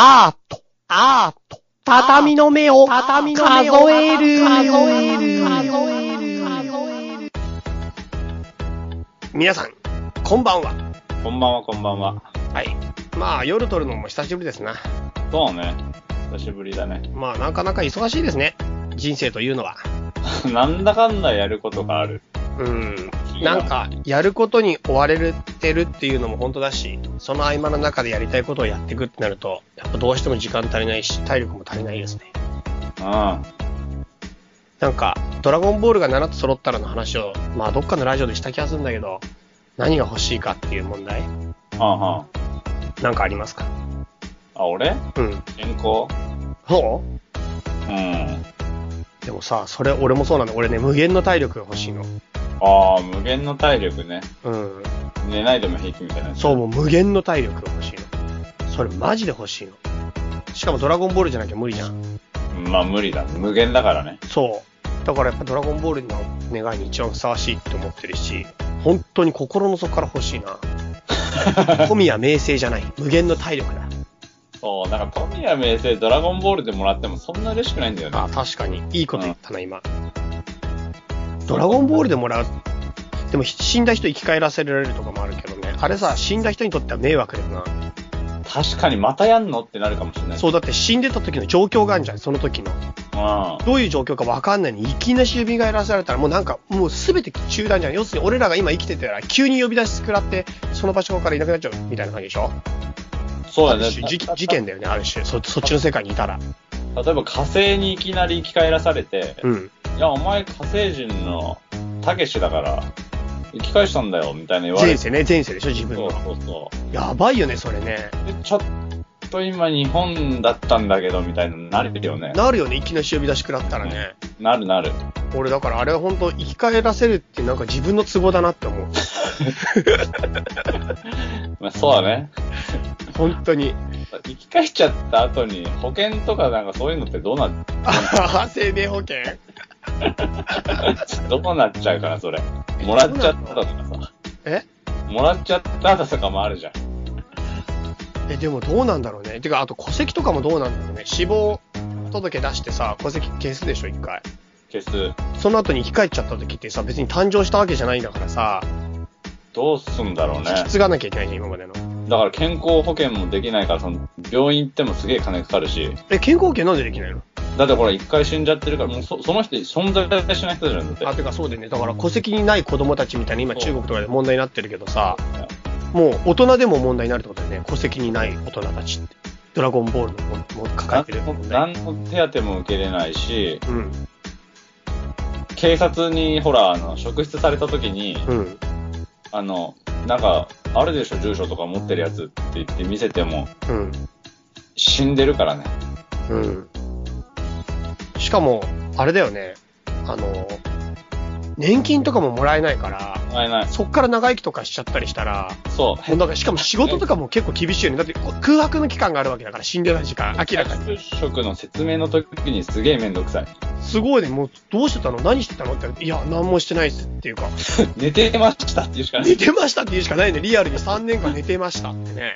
アート、アート、畳の目を、畳の目を数える、数える、数える、数える。皆さん、こんばんは。こんばんは、こんばんは。はい。まあ、夜撮るのも久しぶりですな。そうね。久しぶりだね。まあ、なかなか忙しいですね。人生というのは。なんだかんだやることがある。うん。なんか、やることに追われてるっていうのも本当だし、その合間の中でやりたいことをやっていくってなると、やっぱどうしても時間足りないし、体力も足りないですね。うん。なんか、ドラゴンボールが7つ揃ったらの話を、まあどっかのラジオでした気がするんだけど、何が欲しいかっていう問題？はんはん。なんかありますか？あ、俺？うん。健康そうん。うでもさ、それ俺もそうなんだ。俺ね、無限の体力が欲しいの。ああ、無限の体力ね。うん。寝ないでも平気みたいな。そう、もう無限の体力が欲しいの。それマジで欲しいの。しかもドラゴンボールじゃなきゃ無理じゃん。うんまあ無理だ。無限だからね。そう。だからやっぱドラゴンボールの願いに一番ふさわしいって思ってるし、本当に心の底から欲しいな。富や名声じゃない。無限の体力だ。そう、なんか富谷名声ドラゴンボールでもらってもそんな嬉しくないんだよね。あ、確かに。いいこと言ったな、今。ドラゴンボールでもらう。でも死んだ人生き返らせられるとかもあるけどね。あれさ、死んだ人にとっては迷惑だよな。確かにまたやんのってなるかもしれない。そう、だって死んでた時の状況があるじゃん、その時の。うん。どういう状況かわかんないのに、いきなり呼び返らせられたら、もうなんか、もうすべて中断じゃん。要するに俺らが今生きてたら、急に呼び出し食らって、その場所からいなくなっちゃうみたいな感じでしょそうだね。事事件だよね、ある種。そ、そっちの世界にいたら。例えば火星にいきなり生き返らされて、うん。いや、お前火星人のたけしだから、生き返したんだよ、みたいな言われて。前世ね、前世でしょ、自分そうの。そうそう。やばいよね、それね。でちょっと今日本だったんだけど、みたいななるよね。なるよね、いきなり呼び出し食らったらね。なるなる。俺だからあれは本当生き返らせるってなんか自分の都合だなって思う。まあ、そうだね。本当に。生き返っちゃった後に保険とかなんかそういうのってどうな、あ 生命保険？どうなっちゃうかな、それ。もらっちゃったとかさ。え？もらっちゃった後とかもあるじゃん。え、でもどうなんだろうね。てか、あと戸籍とかもどうなんだろうね。死亡届出してさ、戸籍消すでしょ、一回。消す。その後に生き返っちゃった時ってさ、別に誕生したわけじゃないんだからさ、どうすんだろうね。引き継がなきゃいけないじゃん、今までの。だから健康保険もできないから、その、病院行ってもすげえ金かかるし。え、健康保険なんでできないの？だってほら、一回死んじゃってるから、もうそその人存在しない人じゃん、だって。あ、てかそうでね。だから戸籍にない子供たちみたいに今中国とかで問題になってるけどさ、もう大人でも問題になるってことだよね。戸籍にない大人たちって。ドラゴンボールのもも抱えてる問題。何の手当も受けれないし、うん。警察にほら、あの、職質された時に、うん。あの、なんか、あるでしょ、住所とか持ってるやつって言って見せても、うん。死んでるからね。うん。しかも、あれだよね。あの、年金とかももらえないから、あれない。そっから長生きとかしちゃったりしたら、そう。もうなんかしかも仕事とかも結構厳しいよね。だって空白の期間があるわけだから死んでない時間、明らかに。就職の説明の時にすげえめんどくさい。すごいね、もうどうしてたの？何してたの？って言われて、いや、何もしてないっすっていうか、寝てましたっていうしかない。寝てましたって言うしかないね。リアルに3年間寝てましたってね。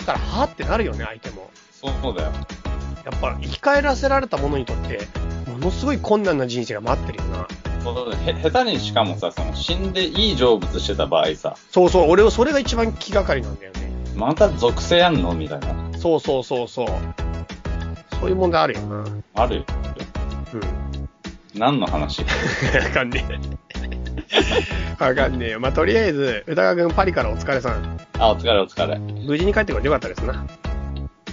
だから、はってなるよね、相手も。そうだよ。やっぱ、生き返らせられたものにとって、ものすごい困難な人生が待ってるよな。そうへ下手にしかもさ、その死んでいい成仏してた場合さ、そうそう、俺はそれが一番気がかりなんだよね。また属性やんの？みたいな。そうそうそうそう。そういう問題あるよな。うん。あるよ。何の話？わかんねえ。わかんねえよ。まあ、とりあえず、歌川くんパリからお疲れさん。あ、お疲れお疲れ。無事に帰ってこれてよかったですな。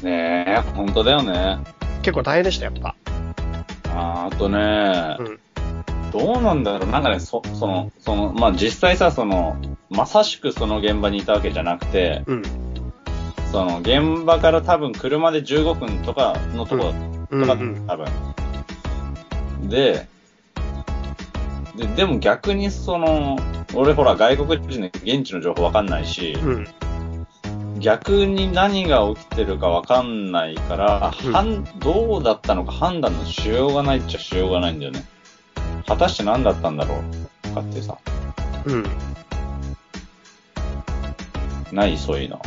ねえ、本当だよね。結構大変でした、やっぱ。とね、うん。どうなんだろうなんかね、そ、その、その、まあ、実際さ、その、まさしくその現場にいたわけじゃなくて、うん。その、現場から多分車で15分とかのとこ、とか、うんうん多分。で、で、でも逆にその、俺ほら外国人の現地の情報わかんないし、うん。逆に何が起きてるかわかんないから、うんどうだったのか判断のしようがないっちゃしようがないんだよね。果たして何だったんだろうとかってさ、うん。ないそういうの。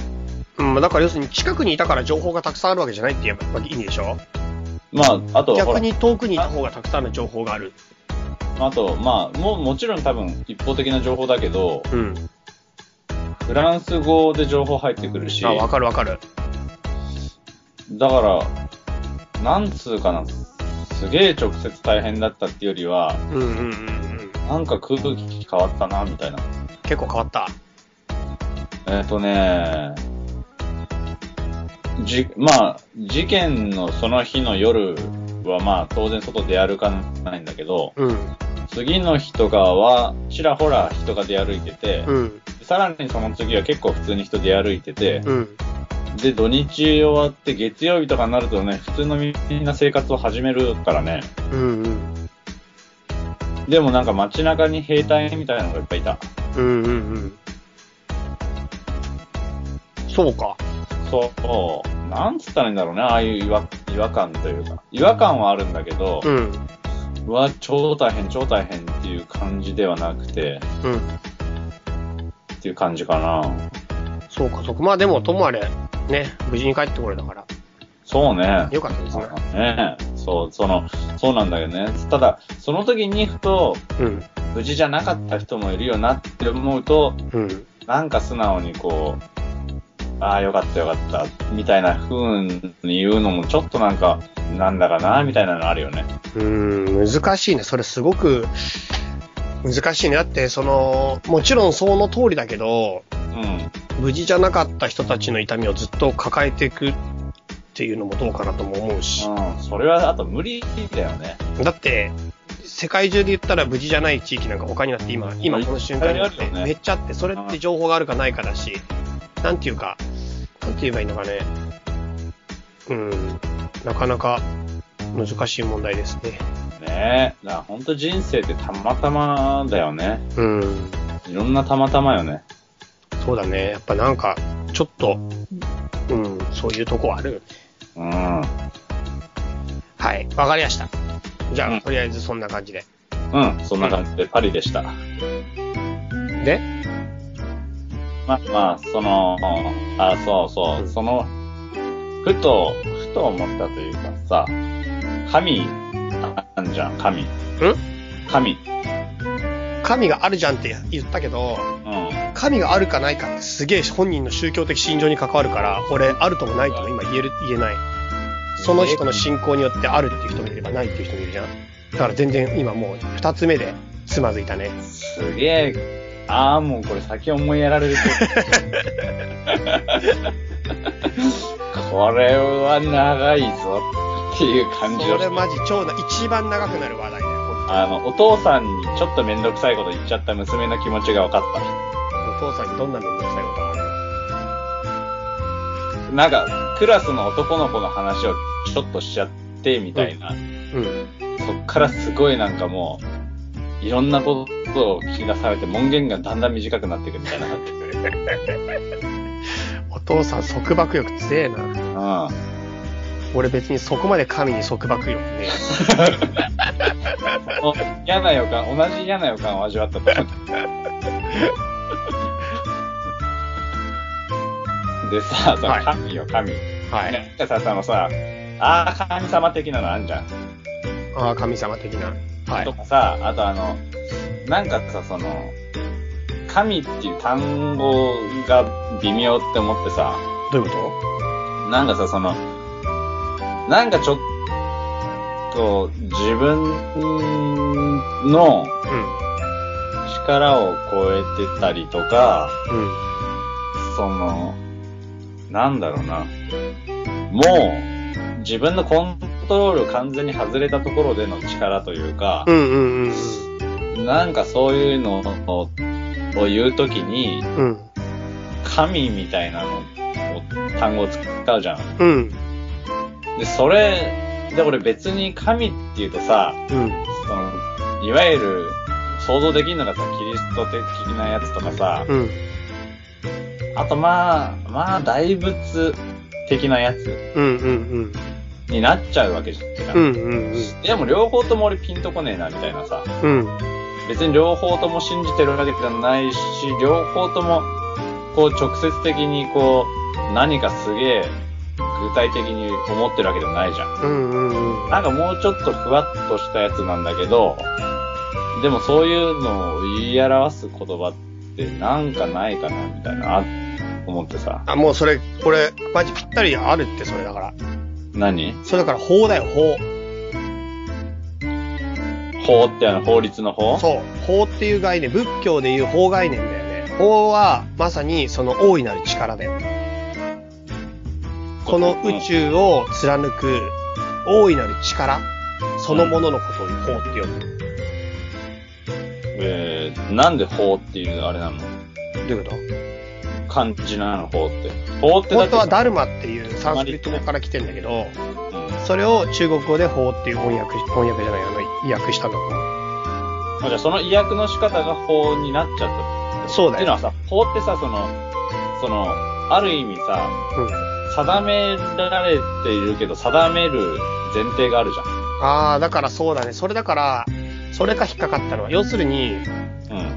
うん、だから要するに近くにいたから情報がたくさんあるわけじゃないって言えば意味でしょ？まあ、あと、逆に遠くにいた方がたくさんの情報がある。あと、まあ、もう、もちろん多分一方的な情報だけど、うん。フランス語で情報入ってくるし、あ、わかるわかる。だから、なんつうかな、すげえ直接大変だったっていうよりは、うんうんうんうん。なんか空気変わったな、みたいな。結構変わった。えっ、とね、じ、まあ、事件のその日の夜はまあ当然外出歩かないんだけど、うん。次の日とかはちらほら人が出歩いてて、うん。さらにその次は結構普通に人出歩いてて、うん。で、土日終わって月曜日とかになるとね、普通のみんな生活を始めるからね。うんうん。でもなんか街中に兵隊みたいなのがいっぱいいた。うんうんうん。そうか。そう、なんつったらいいんだろうね、ああいう違和違和感というか。違和感はあるんだけど、うん。うわ、超大変、超大変っていう感じではなくて、うん。っていう感じかな。そうか、そうか。まあでも、ともあれ、ね、無事に帰ってこれだから、そうね。よかったですね。ねそう、その、そうなんだよね。ただ、その時にふと、うん。無事じゃなかった人もいるよなって思うと、うん。なんか素直にこう、ああ、よかったよかった、みたいな風に言うのもちょっとなんか、なんだかな、みたいなのあるよね。うーん、難しいね。それすごく、難しいね。だって、その、もちろんその通りだけど、うん。無事じゃなかった人たちの痛みをずっと抱えていくっていうのもどうかなとも思うし。うん。それはあと無理だよね。だって、世界中で言ったら無事じゃない地域なんか他になって今、今この瞬間になってめっちゃあって、それって情報があるかないかだし、なんていうか、なんて言えばいいのかね。うん、なかなか難しい問題ですね。ねえ。だから本当人生ってたまたまだよね。うん、いろんなたまたまよね。そうだね。やっぱなんか、ちょっと、うん、そういうとこある。うん。はい、わかりました。じゃあ、うんとりあえずそんな感じで。うん。そんな感じでパリでした。で、まあまあ、その、あ、そうそうう、んその、ふと、ふと思ったというかさ、神、あんじゃん、神。ん？神。神があるじゃんって言ったけど、うん。神があるかないかってすげえ本人の宗教的信条に関わるから、俺、あるともないとも今言える、言えない。その人の信仰によってあるっていう人もいればないっていう人もいるじゃん。だから全然今もう二つ目でつまずいたね。すげえ、ああ、もうこれ先思いやられると。これは長いぞっていう感じをそれマジ超な、一番長くなる話題だよ。あの、お父さんにちょっとめんどくさいこと言っちゃった娘の気持ちが分かっお父さんにどんなめんどくさいことがある？た。なんか、クラスの男の子の話をちょっとしちゃって、みたいな。のうん。そっからすごいなんかもう、いろんなことを聞き出されて、門限がだんだん短くなっていくみたいな。お父さん束縛欲強えな。うん。俺別にそこまで神に束縛欲ねお 嫌な予感、同じ嫌な予感を味わったと。でさ、そのはい神よ、神。え。はい。なんかさ、そのさ、ああ、神様的なのあんじゃん。ああ、神様的な。はいと。かさ、あとあの、なんかさ、その、神っていう単語が微妙って思ってさ、どういうこなんかさ、その、なんかちょっと自分のと力を超えてたりとか、うん。うん。その、なんだろうな。もう、自分のコントロール完全に外れたところでの力というかう、んうんうんなんかそういうのをを言うときに、うん。うん。神みたいなのを、単語を使うじゃん。うん。で、それ、で、俺別に神って言うとさ、うん。その、いわゆる、想像できるのがさ、キリスト的なやつとかさ、うん。あとまあ、まあ、大仏的なやつうんうんになっちゃうわけじゃん。うん。うんうんでも両方とも俺ピンとこねえな、みたいなさ。うん。うん。別に両方とも信じてるわけじゃないし、両方とも、こう直接的にこ何かすげえ具体的に思ってるわけでもないじゃん。うんうんうん。なんかもうちょっとふわっとしたやつなんだけど、でもそういうのを言い表す言葉ってなんかないかなみたいな、あ思ってさ。あ、もうそれ、これ、マジぴったりあるって、それだから。何？それだから法だよ、法。法ってあの法律の法？そう。法っていう概念、仏教でいう法概念だよね。法は、まさにその大いなる力だよ。この宇宙を貫く大いなる力、そのもののことを法って呼ぶ。えー、なんで法っていうあれなの？どういうこと？漢字なの法って。法ってだ本当はダルマっていうサンスクリット語から来てんだけど、うんそれを中国語で法っていう翻訳、翻訳じゃない、あの、訳したんだと思う。あじゃあその意訳の仕方が法になっちゃった。そうだよ。っていうのはさ、法ってさ、その、その、ある意味さ、うん。定められているけど、定める前提があるじああ、だからそうだね。それだから、それが引っかかったのは、要するに、ゃん。うん。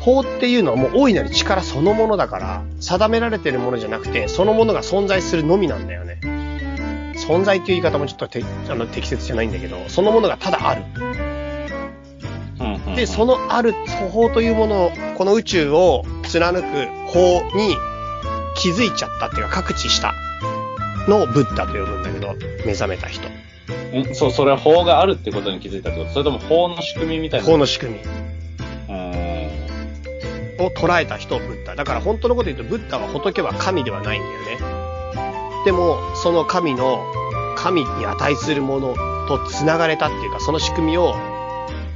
法っていうのはもう大いなる力そのものだから、定められてるものじゃなくて、そのものが存在するのみなんだよね。存在っていう言い方もちょっとてあの適切じゃないんだけど、そのものがただある。うんうんうんで、そのある法というものを、この宇宙を貫く法に気づいちゃったっていうか、覚知したのをブッダと呼ぶんだけど、目覚めた人。んそう、それは法があるってことに気づいたってこと？それとも法の仕組みみたいな？法の仕組み。うーん。を捉えた人をブッダ。だから本当のこと言うと、ブッダは仏は神ではないんだよね。でも、その神の、神に値するものと繋がれたっていうか、その仕組みを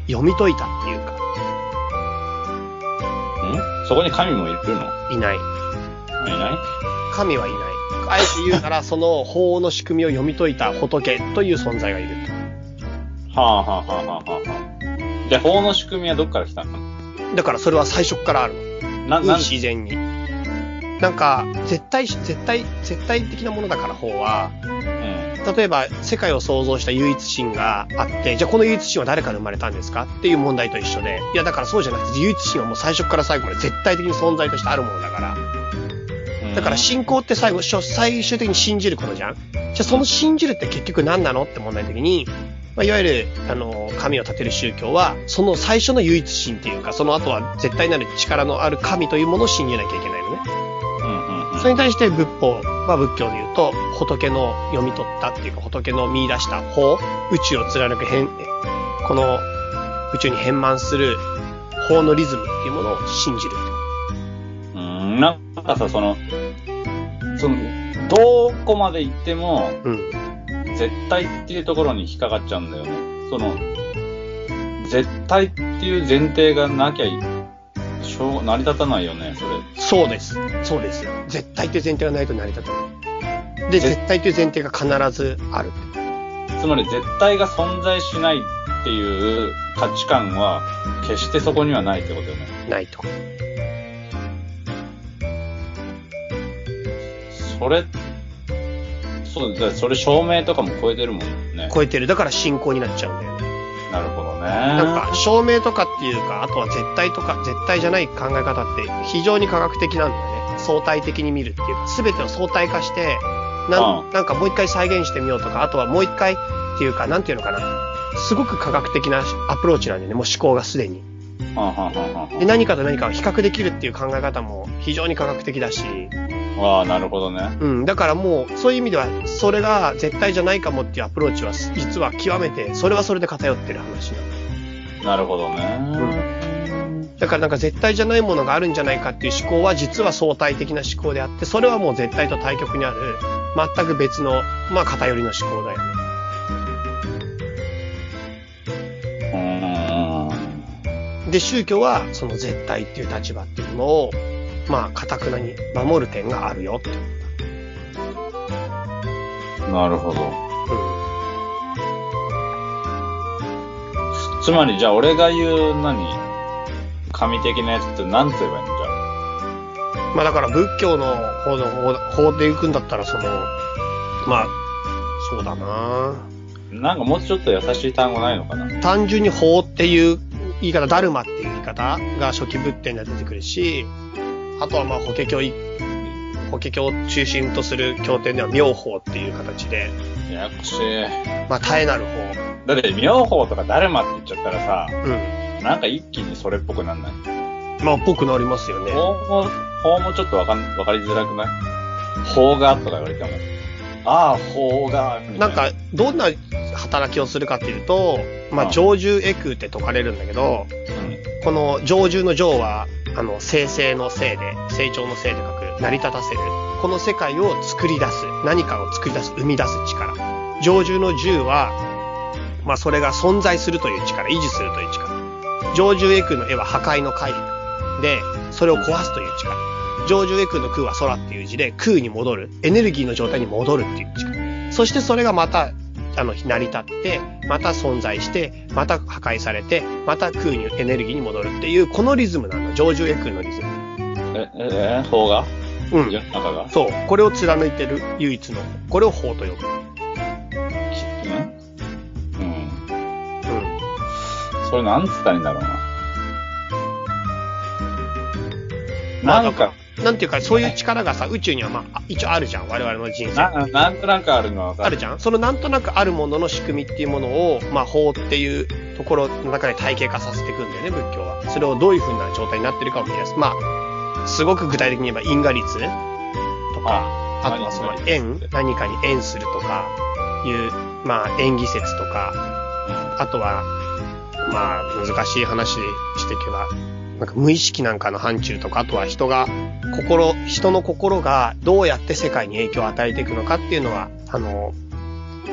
読み解いたっていうか、ん？そこに神もいるの？いない。いない？神はいない。あえて言うなら、その法の仕組みを読み解いた仏という存在がいるはあはあはあはあはあ。じゃあ法の仕組みはどっから来たの？と。だからそれは最初っからあるな、の。なん？自然に。なんか、絶対、絶対、絶対的なものだから法は、うん。例えば、世界を創造した唯一神があって、じゃあこの唯一神は誰から生まれたんですか？っていう問題と一緒で、いやだからそうじゃなくて、唯一神はもう最初から最後まで絶対的に存在としてあるものだから、だから信仰って最後、最終的に信じることじゃん？じゃあその信じるって結局何なの？って問題の時に、まあ、いわゆる、あの、神を立てる宗教は、その最初の唯一神っていうか、その後は絶対なる力のある神というものを信じなきゃいけないのね。それに対して仏法は仏教で言うと、仏の読み取ったっていうか、仏の見出した法、宇宙を貫く変、この宇宙に変満する法のリズムっていうものを信じるうーん、なんかさ、その、その、どこまで行っても、と。うん。絶対っていうところに引っかかっちゃうんだよね。その、絶対っていう前提がなきゃい、しょう、成り立たないよね、それ。そうです。そうです。絶対という前提がないと成り立たない。で、ぜ絶対という前提が必ずある。つまり絶対が存在しないっていう価値観は、決してそこにはないってことよね。ないと。それ、そうだ、それ証明とかも超えてるもんね。超えてる。だから信仰になっちゃうんだよね。なるほどね。なんか、証明とかっていうか、あとは絶対とか、絶対じゃない考え方って非常に科学的なんだよね。相対的に見るっていうか、すべてを相対化して、なうんんなんかもう一回再現してみようとか、あとはもう一回っていうか、なんていうのかな。すごく科学的なアプローチなんだよね、もう思考がすでに。で、何かと何かを比較できるっていう考え方も非常に科学的だし、ああ、なるほどね。うん、だからもう、そういう意味では、それが絶対じゃないかもっていうアプローチは、実は極めて、それはそれで偏ってる話なの。なるほどね。だからなんか絶対じゃないものがあるんじゃないかっていう思考は実は相対的な思考であって、それはもう絶対と対極にある、全く別の、まあ偏りの思考だよね。うーん。で、宗教はその絶対っていう立場っていうのを、まあ、かたくなに守る点があるよって。なるほど。うつまり、じゃあ俺が言う何？神的なやつって何て言えばいいのじゃ？まあだから仏教の方の方法で行くんだったら、その、まあ、そうだななんかもうちょっと優しい単語ないのかな？単純に法っていう言い方、ダルマっていう言い方が初期仏典で出てくるし、あとはまあ法華経い法華経を中心とする経典では妙法っていう形で、ややこしい。まあ、絶えなるだって、妙法とかダルマって言っちゃったらさ、法。うん。なんか一気にそれっぽくなんない？まあ、ぽくなりますよね。法も、法もちょっとわかん、わかりづらくない？法がとか言われても。ああ、法が、なんか、どんな働きをするかっていうと、まあ、うん上獣エクって解かれるんだけど、この上獣の上は、あの、生成の性で、成長の性で書く、成り立たせる。この世界を作り出す。何かを作り出す、生み出す力。上獣の獣は、まあ、それが存在するという力、維持するという力。上獣エクの絵は破壊の回で、それを壊すという力。上獣エクの空は空っていう字で空に戻る。エネルギーの状態に戻るっていう力。そしてそれがまた、あの、成り立って、また存在して、また破壊されて、また空にエネルギーに戻るっていう、このリズムなんだ。上獣エクのリズム。え、え、え、法がうん中がそう。これを貫いてる唯一の、これを法と呼ぶ。それなんつったらいいんだろうな。まあなんか、なんていうか、そういう力がさ、宇宙にはまあ、一応あるじゃん。我々の人生。な、なんとなくあるのは。あるじゃんそのなんとなくあるものの仕組みっていうものを、まあ、法っていうところの中で体系化させていくんだよね、仏教は。それをどういう風な状態になってるかを見出す。まあ、すごく具体的に言えば因果率とか、ああとはその何縁、何かに縁するとか、いう、まあ、縁起説とか、あとは、まあ、難しい話していけば、なんか無意識なんかの範疇とか、あとは人が、心、人の心がどうやって世界に影響を与えていくのかっていうのは、あの、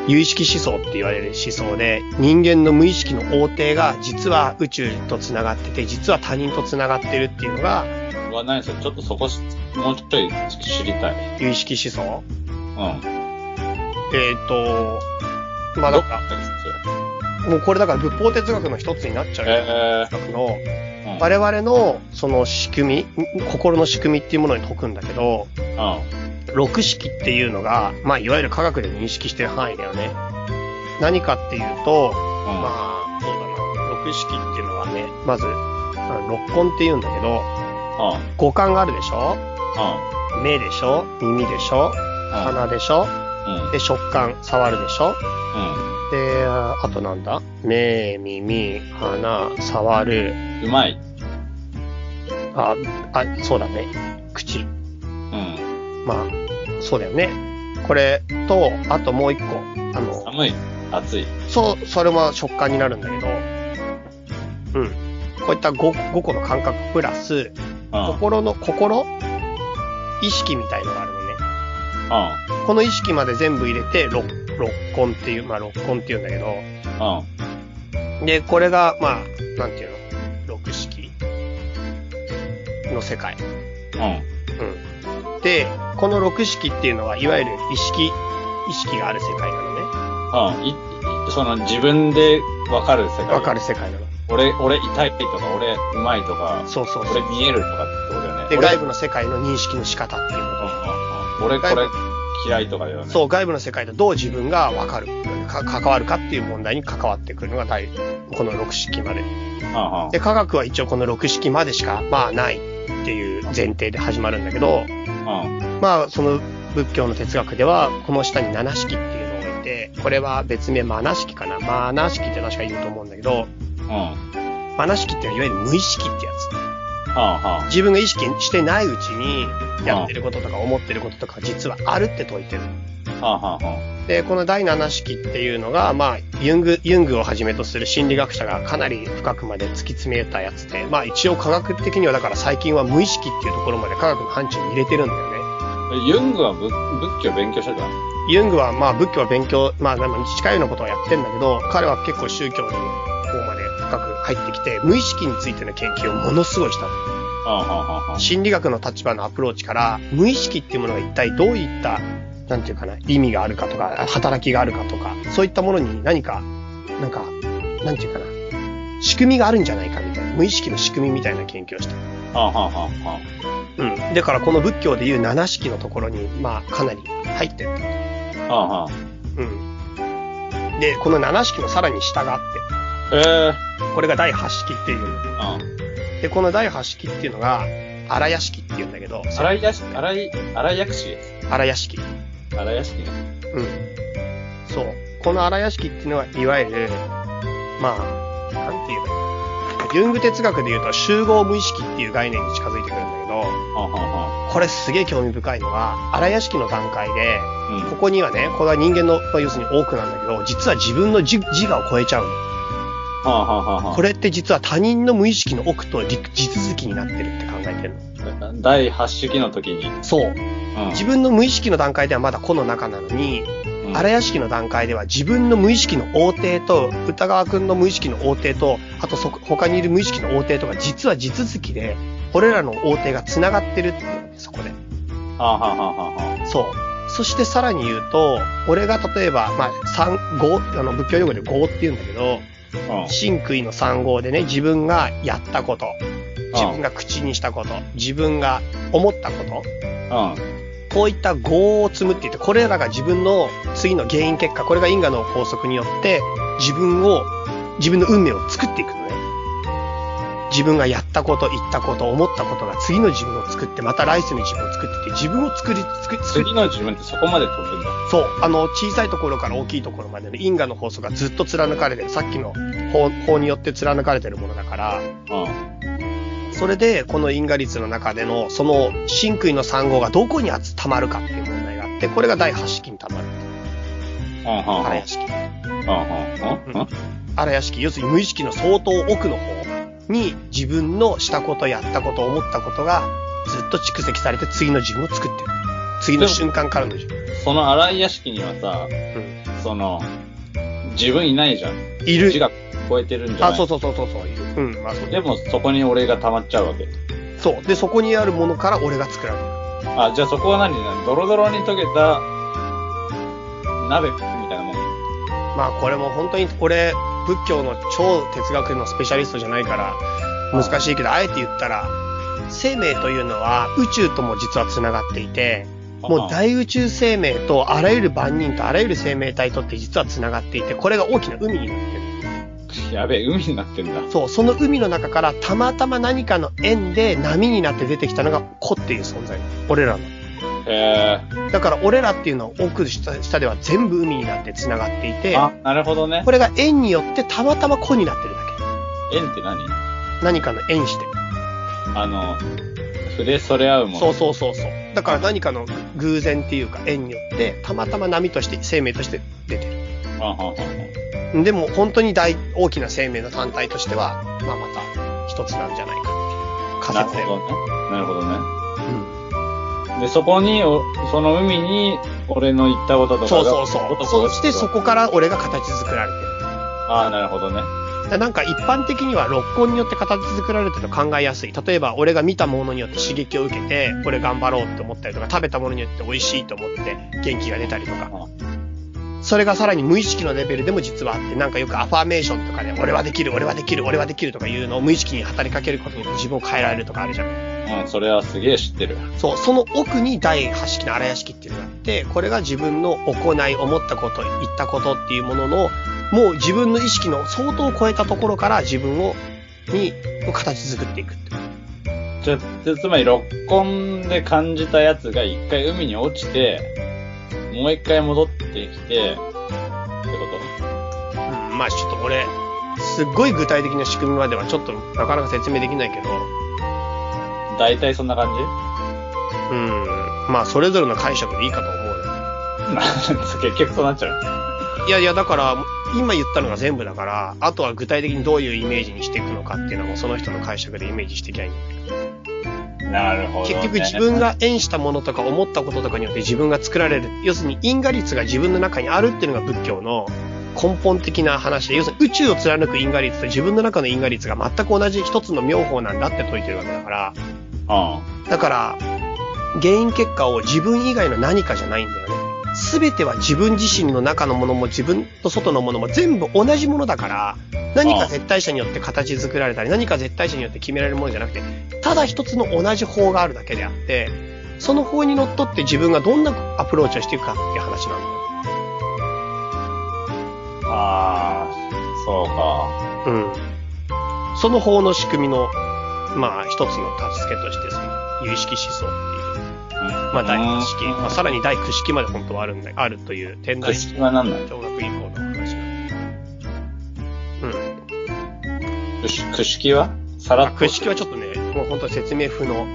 有意識思想って言われる思想で、人間の無意識の横定が実は宇宙と繋がってて、実は他人と繋がってるっていうのが、うわ、何それ？ちょっとそこし、もうちょい知りたい。有意識思想？うん。えっ、と、まあなんか、もうこれだから仏法哲学の一つになっちゃうよ。え哲学の。我々のその仕組み、心の仕組みっていうものに解くんだけど、うん。六式っていうのが、まあいわゆる科学で認識してる範囲だよね。何かっていうと、うん。まあ、そうだな、六式っていうのはね、まず、六根って言うんだけど、うん。五感があるでしょ？うん。目でしょ？耳でしょ？鼻でしょ？うん。で、食感、触るでしょ？うん。で、あとなんだ？目、耳、鼻、触る、うまい。あ、あ、そうだね。口。うん。まあ、そうだよね。これと、あともう一個。あの、寒い。暑い。そう、それも食感になるんだけど、うん。こういった 5, 5個の感覚プラス。心の、心？意識みたいのがあるのね。この意識まで全部入れて、六、六根っていう、まあ六根っていうんだけど、うん。で、これが、まあ、なんていうの？六式の世界。うん。うん。で、この六式っていうのは、いわゆる意識、意識がある世界なのね。うん。い、いその自分でわかる世界。わかる世界なの。俺、俺痛いとか、俺うまいとか、そうそうそう。俺見えるとかってことだよね。で、俺外部の世界の認識の仕方っていうこうんうんうん。俺これ嫌いとかだよ。そう、外部の世界とどう自分がわかるか、関わるかっていう問題に関わってくるのが大、この六式まで。で、科学は一応この六式までしか、まあないっていう前提で始まるんだけど、うん。まあ、その仏教の哲学では、この下に七式っていうのを置いて、これは別名マナ式かな。マナ式って確か言うと思うんだけど、うん。マナ式っていうのはいわゆる無意識ってやはつ。自分が意識してないうちに、やってることとか思ってることとか実はあるって説いてる。あ、はあ、はあ、はで、この第七式っていうのが、まあ、ユング、ユングをはじめとする心理学者がかなり深くまで突き詰めたやつで、まあ一応科学的にはだから最近は無意識っていうところまで科学の範疇に入れてるんだよね。あ。ユングは仏仏教勉強してたユングはまあ仏教は勉強、まあ近いようなことはやってんだけど、彼は結構宗教に方まで深く入ってきて、無意識についての研究をものすごいしたの。あはあ、はあ、はあ。心理学の立場のアプローチから、無意識っていうものが一体どういった、なんていうかな、意味があるかとか、働きがあるかとか、そういったものに何か、なんか、なんていうかな、仕組みがあるんじゃないかみたいな、無意識の仕組みみたいな研究をした。はあ、はあ、はあ、はうん。だからこの仏教でいう七式のところに、まあ、かなり入ってる。あ。はあ、はあ。うん。で、この七式のさらに下があっええて、これが第八式っていう。で、この第八式っていうのが、荒屋敷って言うんだけど、荒い屋敷、荒い、荒い薬師荒屋敷。荒い屋敷？ね。うん。そう。この荒屋敷っていうのは、いわゆる、まあ、なんて言うのユング哲学で言うと集合無意識っていう概念に近づいてくるんだけど、これすげえ興味深いのは、荒屋敷の段階で。ここにはね、これは人間の、まあ要するに多くなんだけど、実は自分の自自我を超えちゃうの。これって実は他人の無意識の奥と地続きになってるって考えてるの。第8式の時に。そう。うん。自分の無意識の段階ではまだ個の中なのに、うん荒屋敷の段階では自分の無意識の横定と、歌川くんの無意識の横定と、あとそ他にいる無意識の横定とか、実は地続きで、俺らの横定が繋がってるっていうそこで。はんはんはんはんはん。そう。そしてさらに言うと、俺が例えば、まあ、三、五、あの、仏教用語で五って言うんだけど、うん。真杭の三号でね、自分がやったこと、自分が口にしたこと、自分が思ったこと、うん。こういった業を積むって言って、これらが自分の次の原因結果、これが因果の法則によって、自分を、自分の運命を作っていく。自分がやったこと、言ったこと、思ったことが次の自分を作って、また来世の自分を作って自分を作り、作り、次の自分ってそこまで飛ぶんだ。そう、あの、小さいところから大きいところまでの因果の法則がずっと貫かれてる、さっきの法法によって貫かれてるものだから、うん。それで、この因果率の中での、その、真杭の3号がどこに集溜まるかっていう問題があって、これが第8式に溜まる。荒屋敷。荒屋敷、要するに無意識の相当奥の方に自分のしたこと、やったこと、思ったことがずっと蓄積されて次の自分を作ってる。次の瞬間からの自分。その荒い屋敷にはさ、うん。その、自分いないじゃん。いる自。我超えてるんじゃない？あ、そうそうそうそうそう、いる。うん、まあそうでもそこに俺が溜まっちゃうわけ。そう。で、そこにあるものから俺が作られる。あ、じゃあそこは何？ドロドロに溶けた鍋みたいなもん？まあこれも本当に俺、仏教の超哲学のスペシャリストじゃないから難しいけど、あえて言ったら、生命というのは宇宙とも実は繋がっていて、もう大宇宙生命とあらゆる万人とあらゆる生命体とって実は繋がっていて、これが大きな海になってる。やべえ、海になってんだ。そう、その海の中からたまたま何かの縁で波になって出てきたのが子っていう存在。俺らの。へだから俺らっていうのは奥下下では全部海になって繋がっていえ。て、あ、なるほどねこ。れが縁によってたまたま子になってるだ縁って何？け。何かの縁して。あの、筆それ合うもの。そうそうそうそう。だから何かの偶然っていうか縁によって、たまたま波として、生命として出てる。はんはんはでも本当に大、大きな生命の単体としては、まあまた一つなんじゃないかっていう仮説で。なるほどね。なるほどね。うん。で、そこに、おその海に、俺の言ったこととかが。そうそうそう。そしてそこから俺が形作られてる。ああ、なるほどね。なんか一般的には六根によって形作られてると考えやすい。例えば俺が見たものによって刺激を受けて、俺頑張ろうって思ったりとか、食べたものによって美味しいと思って元気が出たりとか。それがさらに無意識のレベルでも実はあって、なんかよくアファーメーションとかで、俺はできる、俺はできる、俺はできるとかいうのを無意識に働きかけることによって自分を変えられるとかあるじゃん。うん、それはすげえ知ってる。そう、その奥に第8式の荒屋敷っていうのがあって、これが自分の行い、思ったこと、言ったことっていうものの、もう自分の意識の相当超えたところから自分を、に、形作っていくって。じゃ、じゃつまり六根で感じたやつが一回海に落ちて、もう一回戻ってきて、ってこうん、まあちょっと俺、すっごい具体的な仕組みまではちょっとなかなか説明できないけど、と大体そんな感うん、まあそれぞれの解釈でいいかと思うよ。じ 結局そうなっちゃう。いやいや、だから、今言ったのが全部だから、あとは具体的にどういうイメージにしていくのかっていうのもその人の解釈でイメージしていきゃいいなるほど、ね。結局自分が縁したものとか思ったこととかによって自分が作られる。要するに因果率が自分の中にあるっていうのが仏教の根本的な話で、要するに宇宙を貫く因果率と自分の中の因果率が全く同じ一つの妙法なんだって説いてるわけだから、うん。だから、原因結果を自分以外の何かじゃないんだよね。すべては自分自身の中のものも自分と外のものも全部同じものだから、何か絶対者によって形作られたり、何か絶対者によって決められるものじゃなくて、ただ一つの同じ法があるだけであって、その法にのっとって自分がどんなアプローチをしていくかっていう話なんだよ。ああ、そうか。うん。その法の仕組みの、まあ一つの助けとしてさ。有識思想。まあ、第8式。まあ、さらに第9式まで本当はあるんだ、あるという、天台小学以降の話。うん。九式九式は？さらっと。九式はちょっとね、もう本当に説明不能。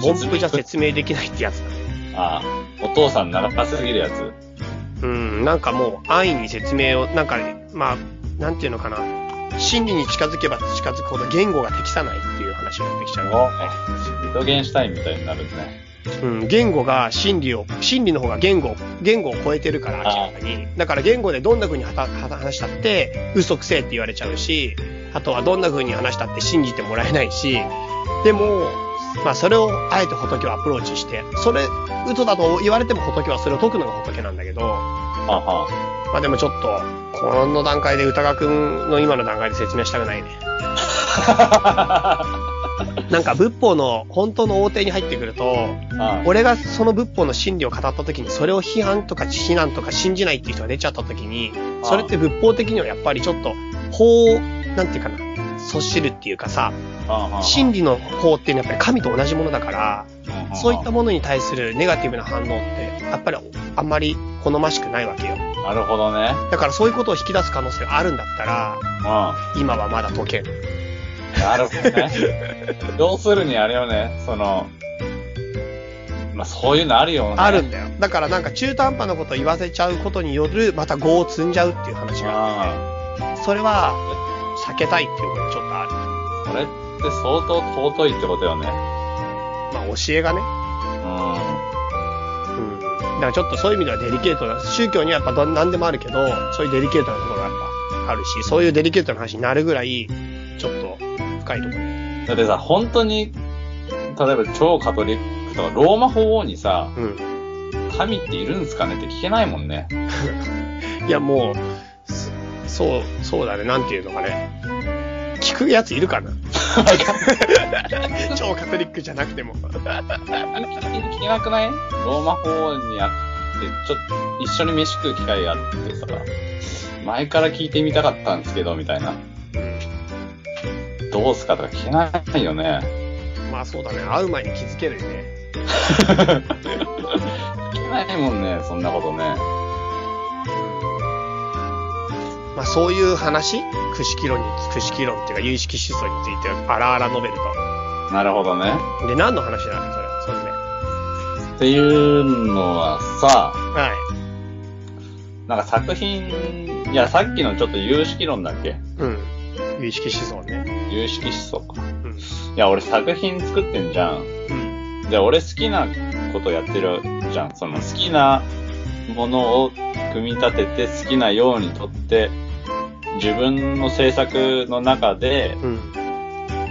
文符じゃ説明できないってやつだね。ああ、お父さん長すぎるやつ。うん、なんかもう安易に説明を、なんか、まあ、なんていうのかな。真理に近づけば近づくほど言語が適さないっていう話になってきちゃう。おリトゲンシュタインみたいになるね。うん、言語が真理を、真理の方が言語、言語を超えてるから、明らかに。だから言語でどんな風に話したって、嘘くせえって言われちゃうし、あとはどんな風に話したって信じてもらえないし、でも、まあそれをあえて仏はアプローチして、それ、嘘だと言われても仏はそれを解くのが仏なんだけど、はあはまあでもちょっと、この段階で歌川くんの今の段階で説明したくないね。なんか仏法の本当の大手に入ってくると、あ。俺がその仏法の真理を語った時に、それを批判とか非難とか信じないっていう人が出ちゃった時に、それって仏法的にはやっぱりちょっと、法を、なんていうかな、そしるっていうかさ、真理の法っていうのはやっぱり神と同じものだから、そういったものに対するネガティブな反応って、やっぱりあんまり好ましくないわけよ。なるほどね。だからそういうことを引き出す可能性があるんだったら、う今はまだ解けん。ん。なるほどね。要するにあれよね、その、まあそういうのあるよね。あるんだよ。だからなんか中途半端なことを言わせちゃうことによる、また業を積んじゃうっていう話があって、それは避けたいっていうことがちょっとある。それって相当尊いってことよね。まあ教えがね。ううん。だからちょっとそういう意味ではデリケートな、宗教にはやっぱど何でもあるけど、そういうデリケートなところがやっぱあるし、そういうデリケートな話になるぐらい、ちょっと深いとこ。だってさ、本当に、例えば超カトリックとか、ローマ法王にさ、うん。神っているんですかね？って聞けないもんね。いやもう、そそう、そうだね、なんていうのかね。聞くやついるかな？超カトリックじゃなくても。聞けなくない？ローマ法王に会って、ちょっと一緒に飯食う機会があってさ、前から聞いてみたかったんですけど、みたいな。どうすかとか聞けないよね。まあそうだね、会う前に気づけるよね。聞けないもんね、そんなことね。まあそういう話？くしき論に、くしき論っていうか有意識思想についてあらあら述べるなるほどね。と。で、何の話なのそれは、それで。っていうのはさ、はい。なんか作品、いや、さっきのちょっと有識論だっけ？うん。有意識思想ね。有識思想か。うん。いや、俺作品作ってんじゃん。うん。で、俺好きなことやってるじゃん。その好きなものを組み立てて好きなようにとって、自分の制作の中でうん。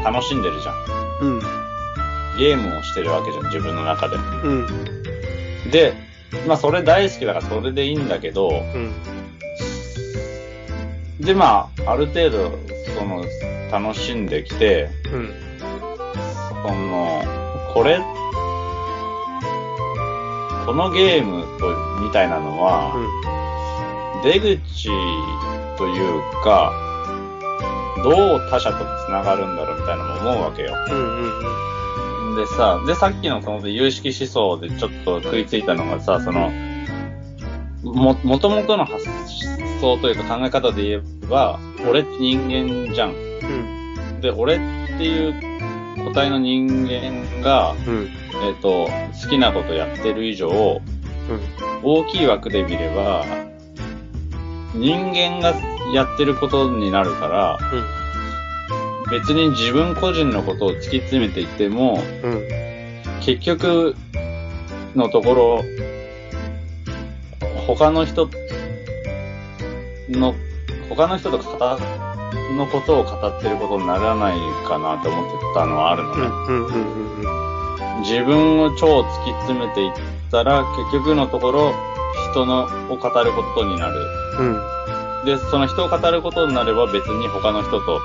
楽しんでるじゃん。うん。ゲームをしてるわけじゃん、自分の中で。うん。で、まあそれ大好きだからそれでいいんだけど、うん。でまあ、ある程度、その、楽しんできて、うん。その、これ、このゲームと、みたいなのは、出口というか、どう他者と繋がるんだろうみたいなのも思うわけよ。うん。うん。うん。でさ、で、さっきのその有識思想でちょっと食いついたのがさ、その、も、もともとの発想というか考え方で言えば、俺って人間じゃん。うん。で、俺っていう個体の人間が、うん。えっ、と、好きなことやってる以上、うん。大きい枠で見れば、人間がやってることになるから、別に自分個人のことを突き詰めていっても、うん。結局のところ、他の人の、他の人と語のことを語ってることにならないかなと思ってたのはあるのね。うん。うん。うん。うん。自分を超突き詰めていったら、結局のところ、人のを語ることになる。うん。で、その人を語ることになれば別に他の人と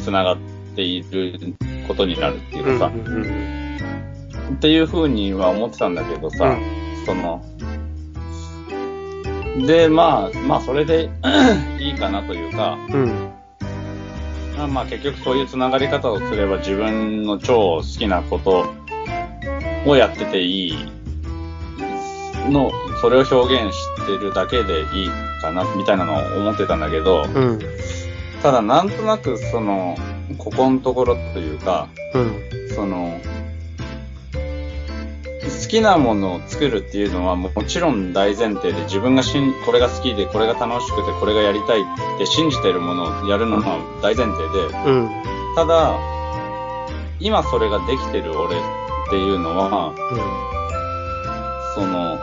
繋がっていることになるっていうかさ、うん。っていう風には思ってたんだけどさ、うんその、で、まあ、まあそれで いいかなというか、うん。なまあ結局そういう繋がり方をすれば自分の超好きなことをやってていいの、それを表現してるだけでいいかな、みたいなのを思ってたんだけど、うん。ただなんとなくその、ここのところというか、うん。その、好きなものを作るっていうのはもちろん大前提で自分がしんこれが好きでこれが楽しくてこれがやりたいって信じてるものをやるのが大前提で、うん。ただ、今それができてる俺っていうのは、その、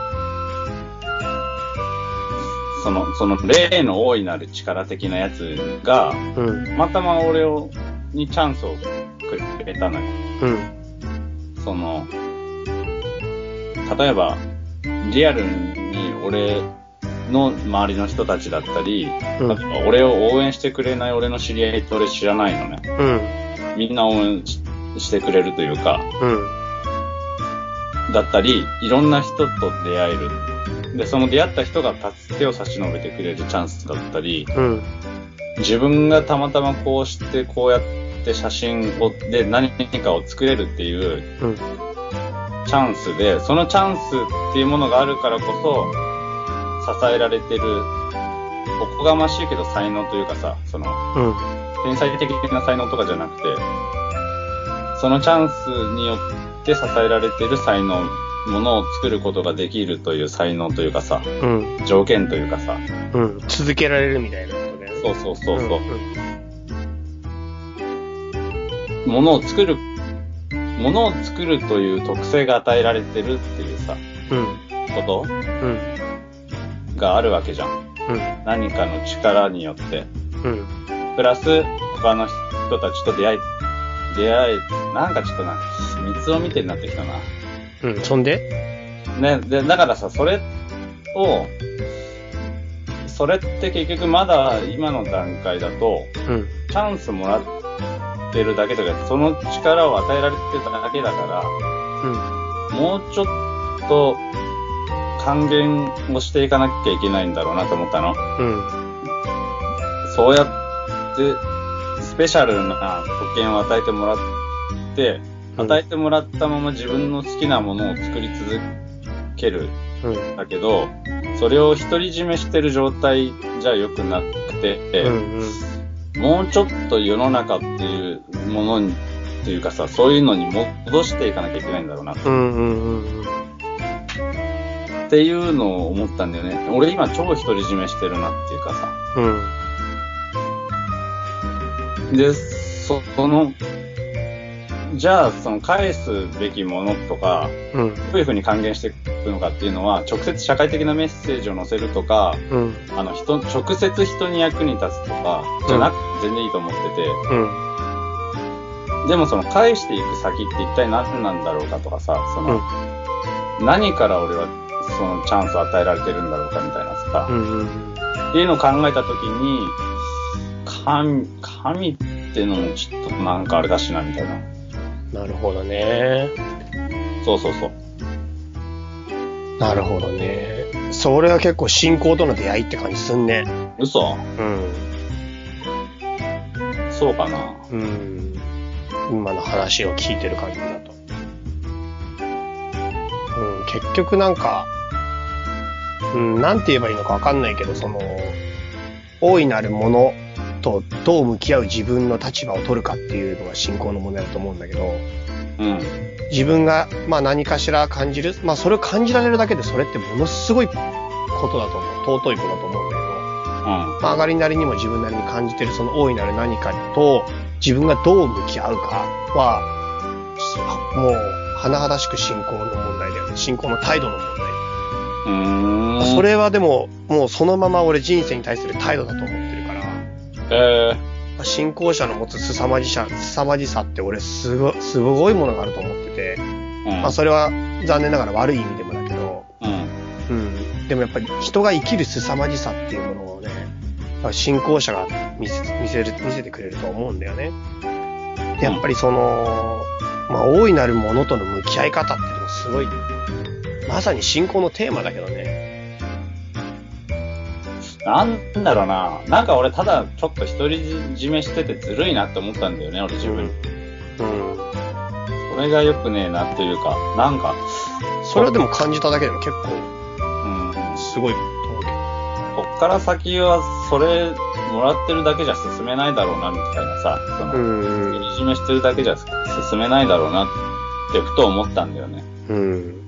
その、その例の大いなる力的なやつが、うん。またま俺を、にチャンスをくれたのよ。うん。その、例えば、リアルに俺の周りの人たちだったり、うん例えば俺を応援してくれない俺の知り合いって俺知らないのね。うん。みんな応援ししてくれるというか、うん。だったり、いろんな人と出会える。で、その出会った人が助けを差し伸べてくれるチャンスだったり、うん。自分がたまたまこうして、こうやって写真を、で何かを作れるっていううん。チャンスで、そのチャンスっていうものがあるからこそ、支えられてる、おこがましいけど才能というかさ、その、うん。天才的な才能とかじゃなくて、そのチャンスによって支えられてる才能、ものを作ることができるという才能というかさ、うん。条件というかさ、うん。続けられるみたいなことだよね。そうそうそうそう、んものを作る、ものを作るという特性が与えられてるっていうさ、うん。ことうん。があるわけじゃん。うん。何かの力によって。うん。プラス、他の人たちと出会い、出会え、なんかちょっとな、三つを見てになってきたな。うん。そんで？ね、で、だからさ、それを、それって結局まだ今の段階だと、うん。チャンスもらってるだけとか、その力を与えられてただけだかうん。ら、もうちょっと還元をしていかなきゃいけないんだろうなと思ったの。うん。そうやって、スペシャルな特権を与えてもらって、与えてもらったまま自分の好きなものを作り続ける。うん。だけど、それを独り占めしてる状態じゃ良くなくて、うん。もうちょっと世の中っていうものに、っていうかさ、そういうのに戻していかなきゃいけないんだろうな、っうん。うん。うん。ていうのを思ったんだよね。俺今超独り占めしてるなっていうかさ。うん。で、そ、その、じゃあ、その返すべきものとか、うん。どういうふうに還元していくのかっていうのは、直接社会的なメッセージを載せるとか、うん。あの、人、直接人に役に立つとか、じゃなくて全然いいと思ってうん。て、でもその返していく先って一体何なんだろうかとかさ、その、何から俺はそのチャンスを与えられてるんだろうかみたいなさ。っていうのを考えたときに、神、神ってのもちょっとなんかあれだしな、みたいな。なるほどね。そうそうそう。なるほどね。それは結構信仰との出会いって感じすんね。嘘？うん。そうかな。うん。今の話を聞いてる感じだと。うん、結局なんか、うん、なんて言えばいいのかわかんないけど、その、大いなるものとどう向き合う自分の立場を取るかっていうのが信仰の問題だと思うんだけど、うん。自分が、まあ何かしら感じる、まあそれを感じられるだけでそれってものすごいことだと思う。尊いことだと思うんだけど、うん。まあ上がりなりにも自分なりに感じてるその大いなる何かと自分がどう向き合うかは、もう、甚だしく信仰の問題だよね。信仰の態度の問題。うーん。それはでも、もうそのまま俺人生に対する態度だと思ってるえ信仰者の持つ凄まじさ、凄まじさって俺すご、すごいものがあると思ってて、ー、うん。まあそれは残念ながら悪い意味でもだけど、うん。うん。でもやっぱり人が生きる凄まじさっていうものをね、信仰者が見せ見せる、見せてくれると思うんだよね。でやっぱりその、まあ大いなるものとの向き合い方っていうのもすごい、まさに信仰のテーマだけどね。なんだろうな。なんか俺ただちょっと独り占めしててずるいなって思ったんだよね、俺自分。うん。それが良くねえなっていうか、なんか、それはでも感じただけでも結構うん。すごいと思うけど。こっから先はそれもらってるだけじゃ進めないだろうな、みたいなさ、その、うん独り占めしてるだけじゃ進めないだろうなってふと思ったんだよね。うん。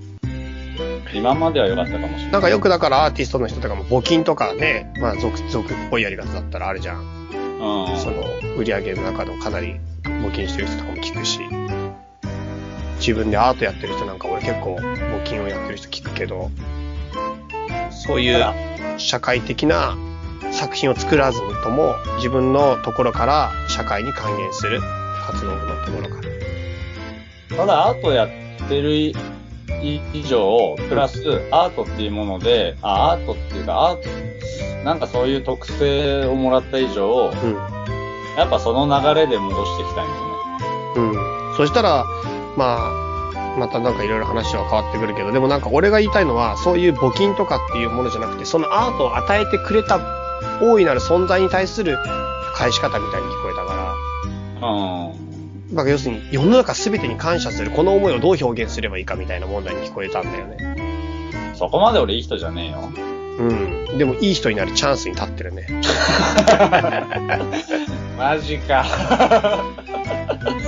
今までは良かったかもしれない。なんかよくだからアーティストの人とかも募金とかね、まあ俗、俗っぽいやり方だったらあるじゃん。うん。その、売り上げの中のかなり募金してる人とかも聞くし、自分でアートやってる人なんか俺結構募金をやってる人聞くけど、そういう社会的な作品を作らずとも、自分のところから社会に還元する活動のところから。ただアートやってる以上、プラスアートっていうもので、あ、アートっていうか、アート、なんかそういう特性をもらった以上、うん。やっぱその流れで戻していきたいんだよね。うん。そしたら、まあ、またなんかいろいろ話は変わってくるけど、でもなんか俺が言いたいのは、そういう募金とかっていうものじゃなくて、そのアートを与えてくれた大いなる存在に対する返し方みたいに聞こえたから、うん。まあ要するに世の中全てに感謝する、この思いをどう表現すればいいかみたいな問題に聞こえたんだよね。そこまで俺いい人じゃねえよ。うん。でもいい人になるチャンスに立ってるね。マジか。うん。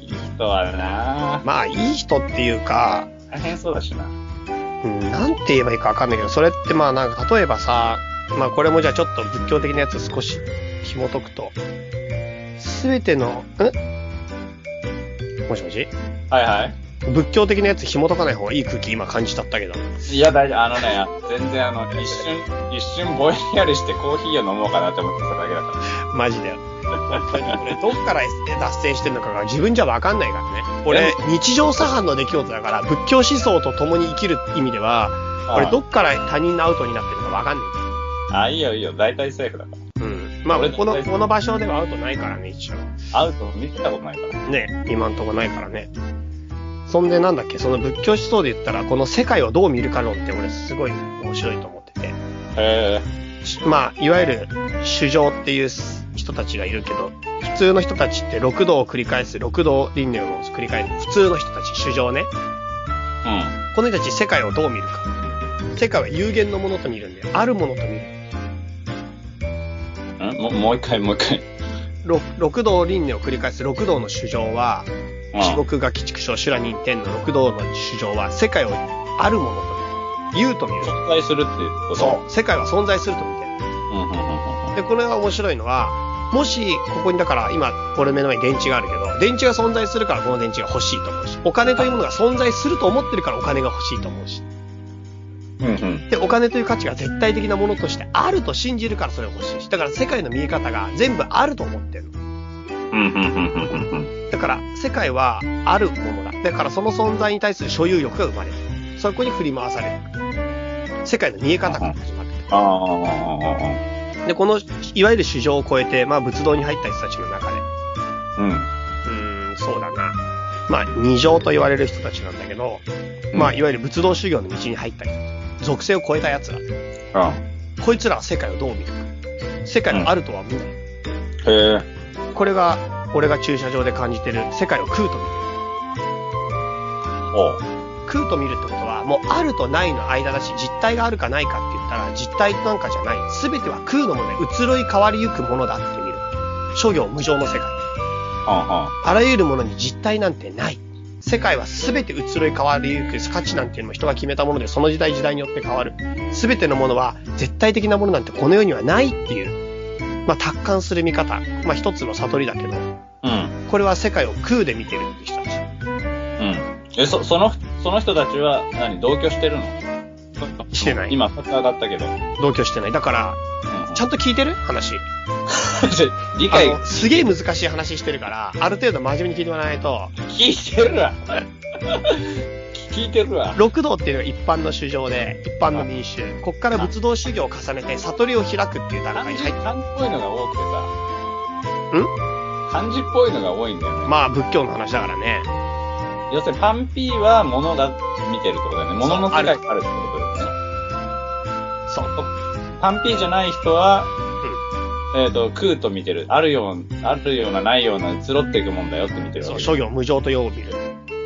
いい人はなまあいい人っていうか、大変そうだしな。うん、なんて言えばいいかわかんないけど、それってまあなんか例えばさ、まあこれもじゃあちょっと仏教的なやつを少し紐解くと、すべての、んもしもし？はいはい。仏教的なやつ紐解かない方がいい空気今感じちゃったけど。いや、大丈夫。あのね、全然あの、一瞬、一瞬ぼんやりしてコーヒーを飲もうかなって思ってただけだかマジで。本当に俺どっから脱線してるのかが自分じゃわかんないからね。俺、日常茶飯の出来事だから、仏教思想と共に生きる意味では、ら。俺どっから他人のアウトになってるのかわかんない。あ、いいよいいよ。大体セーフだから。うん。まあ、俺この、この場所ではアウトないからね、一応。アウト見てたことないから。ね、今んとこないからね。そんでなんだっけ、その仏教思想で言ったら、この世界をどう見るか論って俺すごい面白いと思ってて。へしまあ、いわゆる主情っていう人たちがいるけど、普通の人たちって六道を繰り返す、六道輪廻を繰り返す、普通の人たち、主情ね。え。この人たち世界をどう見るか。世界は有限のものと見るんで、あるものと見る。ももう一回、もう一回。六六道輪廻を繰り返す六道の主情は、うん地獄が鬼畜生修羅人天の六道の主情は、世界をあるものと見る。有と見る。存在するっていうこと？そう。世界は存在すると見てる。うん。うん、うん、うん。うんで、これが面白いのは、もし、ここにだから今、俺の目の前に電池があるけど、電池が存在するからこの電池が欲しいと思うし、お金というものが存在すると思ってるからお金が欲しいと思うし、うん、うん。で、お金という価値が絶対的なものとしてあると信じるからそれが欲しいし、だから世界の見え方が全部あると思ってる。だから、世界はあるものだ。だからその存在に対する所有欲が生まれる。そこに振り回される。世界の見え方から始まってる。で、この、いわゆる市場を超えて、まあ仏道に入った人たちの中で、あ、うん。うーん、そうだな。まあ、二乗と言われる人たちなんだけど、まあ、いわゆる仏道修行の道に入った人たち。属性を超えた奴ら。あこいつらは世界をどう見るか。世界はあるとは見ない。へえ。これが、俺が駐車場で感じてる世界を空と見る。おう。空と見るってことは、もうあるとないの間だし、実体があるかないかって言ったら、実体なんかじゃない。すべては空のもので移ろい変わりゆくものだって見る。諸行無常の世界。はあらゆるものに実体なんてない。世界はすべて移ろい変わりゆく価値なんていうのも人が決めたもので、その時代時代によって変わる。すべてのものは絶対的なものなんてこの世にはないっていう、まあ達観する見方。まあ一つの悟りだけど、あ。うん。これは世界を空で見てるって人たち。うん。え、そ、その、その人たちは何、同居してるの？してない今、2つ上がったけど。うん同居してない。だから、ちゃんと聞いてる？話。理解、あのすげえ難しい話してるから、ある程度真面目に聞いてもらわないと、聞いてるわ。聞いてるわ。六道っていうのが一般の修行で、一般の民衆。こっから仏道修行を重ねて、悟りを開くっていう段漢字、階に入って漢字っぽいのが多くてさ。ん？漢字っぽいのが多いんだよね。まあ仏教の話だからね。要するにパンピーは物が見てるってことだよね。物の世界があるってことだよね。そう。パンピーじゃない人は、えっ、と、空と見てる。あるよう、あるような、ないような、移ろっていくもんだよって見てるそう、諸行無常と世を見る。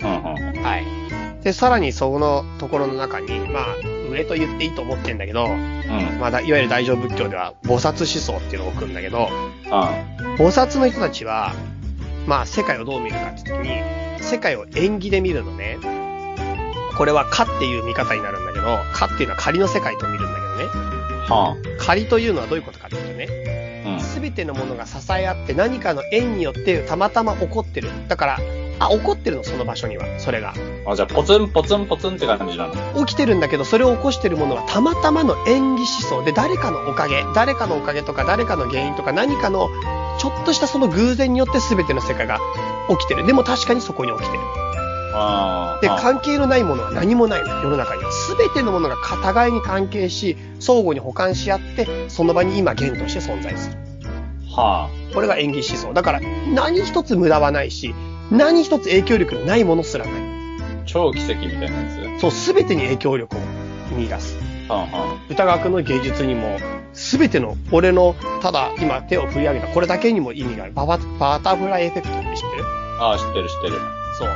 うんうん。はい。で、さらにそのところの中に、まあ、上と言っていいと思ってんだけど、うん。まあだ、いわゆる大乗仏教では菩薩思想っていうのを置くんだけど、うん。菩薩の人たちは、まあ、世界をどう見るかって時に、世界を縁起で見るのね。これはかっていう見方になるんだけど、かっていうのは仮の世界と見るんだ仮というのはどういうことかっていうとね、あ。うん。すべてのものが支え合って何かの縁によってたまたま起こってる。だから、あ、起こってるの、その場所には。それが。あ、じゃあ、ポツンポツンポツンって感じなの？起きてるんだけど、それを起こしてるものはたまたまの縁起思想で、誰かのおかげ、誰かのおかげとか、誰かの原因とか、何かの、ちょっとしたその偶然によって全ての世界が起きてる。でも確かにそこに起きてる。で、ああ。関係のないものは何もないの、世の中には。全てのものが互いに関係し、相互に補完し合って、その場に今現として存在する。はこれが演技思想。だから、何一つ無駄はないし、何一つ影響力のないものすらない。あ。超奇跡みたいなやつ？そう、すべてに影響力を見出す。はんはん。歌川くんの芸術にも、すべての、俺の、ただ今手を振り上げた、これだけにも意味がある。バババタフライエフェクトって知ってる？ああ、知ってる知ってる。そう。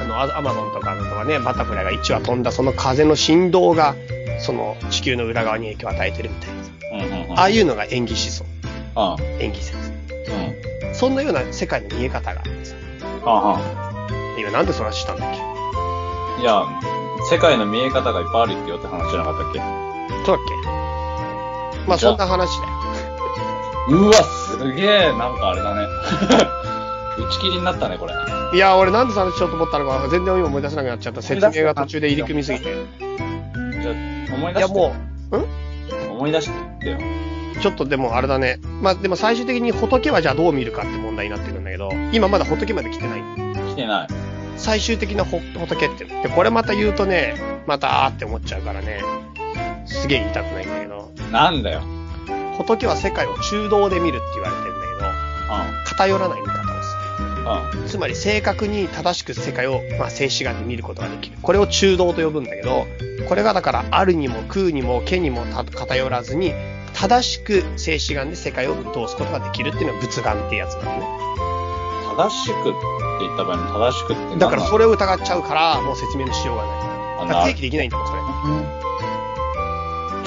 あの、アアマゾンとかのとかね、バタフライが1羽飛んだその風の振動が、その地球の裏側に影響を与えてるみたいなさ。うんうんうん。ああいうのが演技思想。ああ。演技説。うん。そんなような世界の見え方があってさ。はんは今なんでその話したんだっけ？ん。いや、世界の見え方がいっぱいあるってよって話じゃなかったっけ？そうだっけ？まあそんな話だよ。うわ、すげえ、なんかあれだね。打ち切りになったね、これ。いや、俺なんで話しようと思ったのか全然今思い出せなくなっちゃった。説明が途中で入り組みすぎて。じゃあ、思いいや、出して。もう、思い出してよ。ちょっとでもあれだね。まあでも最終的に仏はじゃあどう見るかって問題になってくるんだけど、今まだ仏まで来てない。来てない。最終的なほ仏って。で、これまた言うとね、またあーって思っちゃうからね、すげえ言いたくないんだけど、なんだよ。仏は世界を中道で見るって言われてるんだけど、う偏らない見方をする。ん。うん。つまり正確に正しく世界を、まあ、静止眼で見ることができる。これを中道と呼ぶんだけど、これがだから、あるにも空にも毛にもた偏らずに、正しく静止眼で世界を通すことができるっていうのが仏眼ってやつなのね。正しくって言った場合の正しくってだからそれを疑っちゃうから、もう説明のしようがない。あだから定義できないんだもん、それ。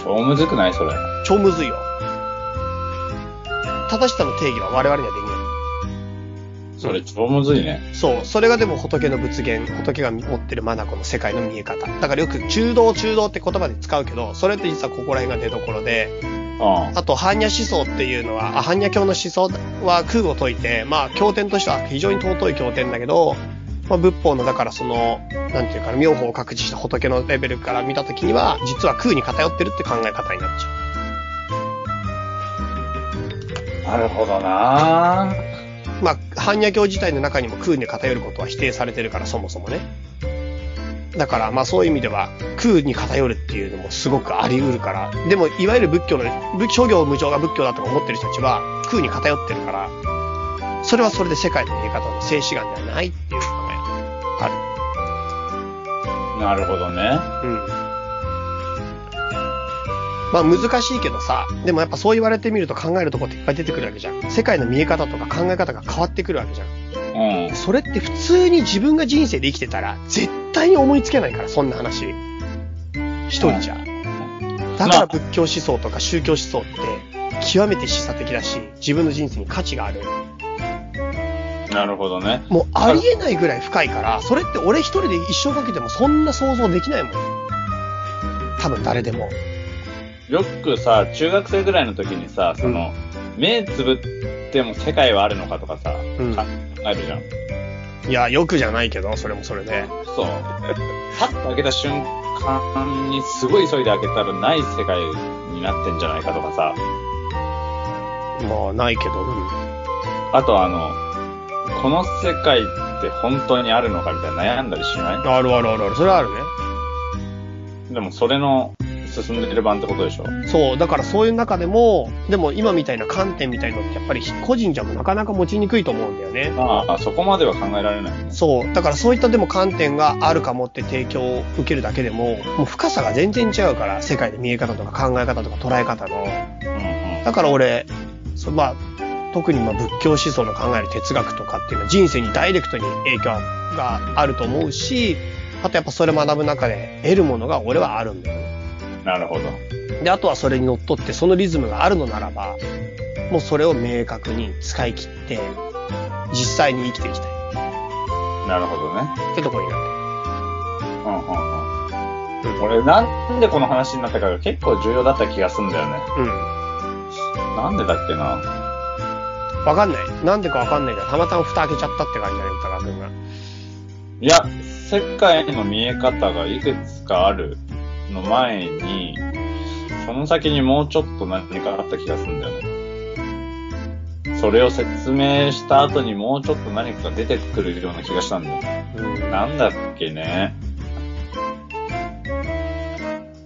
超むずくない？それ。超むずいよ。正しさの定義は我々にはできない。それ超むずいね。そう。それがでも仏の仏言、仏が持ってる眼の世界の見え方。だからよく中道中道って言葉で使うけど、それって実はここら辺が出所で、うん。あと、般若思想っていうのは、あ般若教の思想は空を解いて、まあ、経典としては非常に尊い経典だけど、まあ、仏法の、だからその、なんていうかな、妙法を確示した仏のレベルから見たときには、実は空に偏ってるって考え方になっちゃなるほどなう。まあ、般若経自体の中にも空に偏ることは否定されてるから、そもそもね。だから、まあそういう意味では、空に偏るっていうのもすごくあり得るから、でも、いわゆる仏教の、仏諸行無常が仏教だとか思ってる人たちは、空に偏ってるから、それはそれで世界の見え方の静止眼ではないっていう考えがあなるほどね。る。うん。まあ難しいけどさ、でもやっぱそう言われてみると考えるとこっていっぱい出てくるわけじゃん。世界の見え方とか考え方が変わってくるわけじゃん。うん。それって普通に自分が人生で生きてたら、絶対に思いつけないから、そんな話。一人じゃ。だから仏教思想とか宗教思想って、極めて示唆的だし、自分の人生に価値がある。なるほどね。もうありえないぐらい深いから、それって俺一人で一生かけてもそんな想像できないもん。多分誰でも。よくさ、中学生ぐらいの時にさ、その、目つぶっても世界はあるのかとかさ、うん考えるじゃん。いや、よくじゃないけど、それもそれで。そう。パッと開けた瞬間にすごい急いで開けたらない世界になってんじゃないかとかさ。まあ、ないけど、うん。あとあの、この世界って本当にあるのかみたいな悩んだりしなあるあるあるある。それはあるね。いでもそれの進んでる版ってことでしょそう、だからそういう中でも、でも今みたいな観点みたいのってやっぱり個人じゃなかなか持ちにくいと思うんだよね。ああ、そこまでは考えられないね。そう。だからそういったでも観点があるかもって提供を受けるだけでも、もう深さが全然違うから、世界で見え方とか考え方とか捉え方の。うんうん。だから俺、そまあ、特にまあ仏教思想の考える哲学とかっていうのは人生にダイレクトに影響があると思うし、あとやっぱそれ学ぶ中で得るものが俺はあるんだよね。なるほど。で、あとはそれにのっとってそのリズムがあるのならば、もうそれを明確に使い切って、実際に生きていきたいなるほどね。ってところになっうんうんうん。俺、なんでこの話になったかが結構重要だった気がするんだよね。うん。うん。なんでだっけな。わかんない。なんでかわかんないけど、たまたま蓋開けちゃったって感じだね、歌川くんが。いや、世界の見え方がいくつかあるの前に、その先にもうちょっと何かあった気がするんだよね。それを説明した後にもうちょっと何かが出てくるような気がしたんだよ。うん。なんだっけね。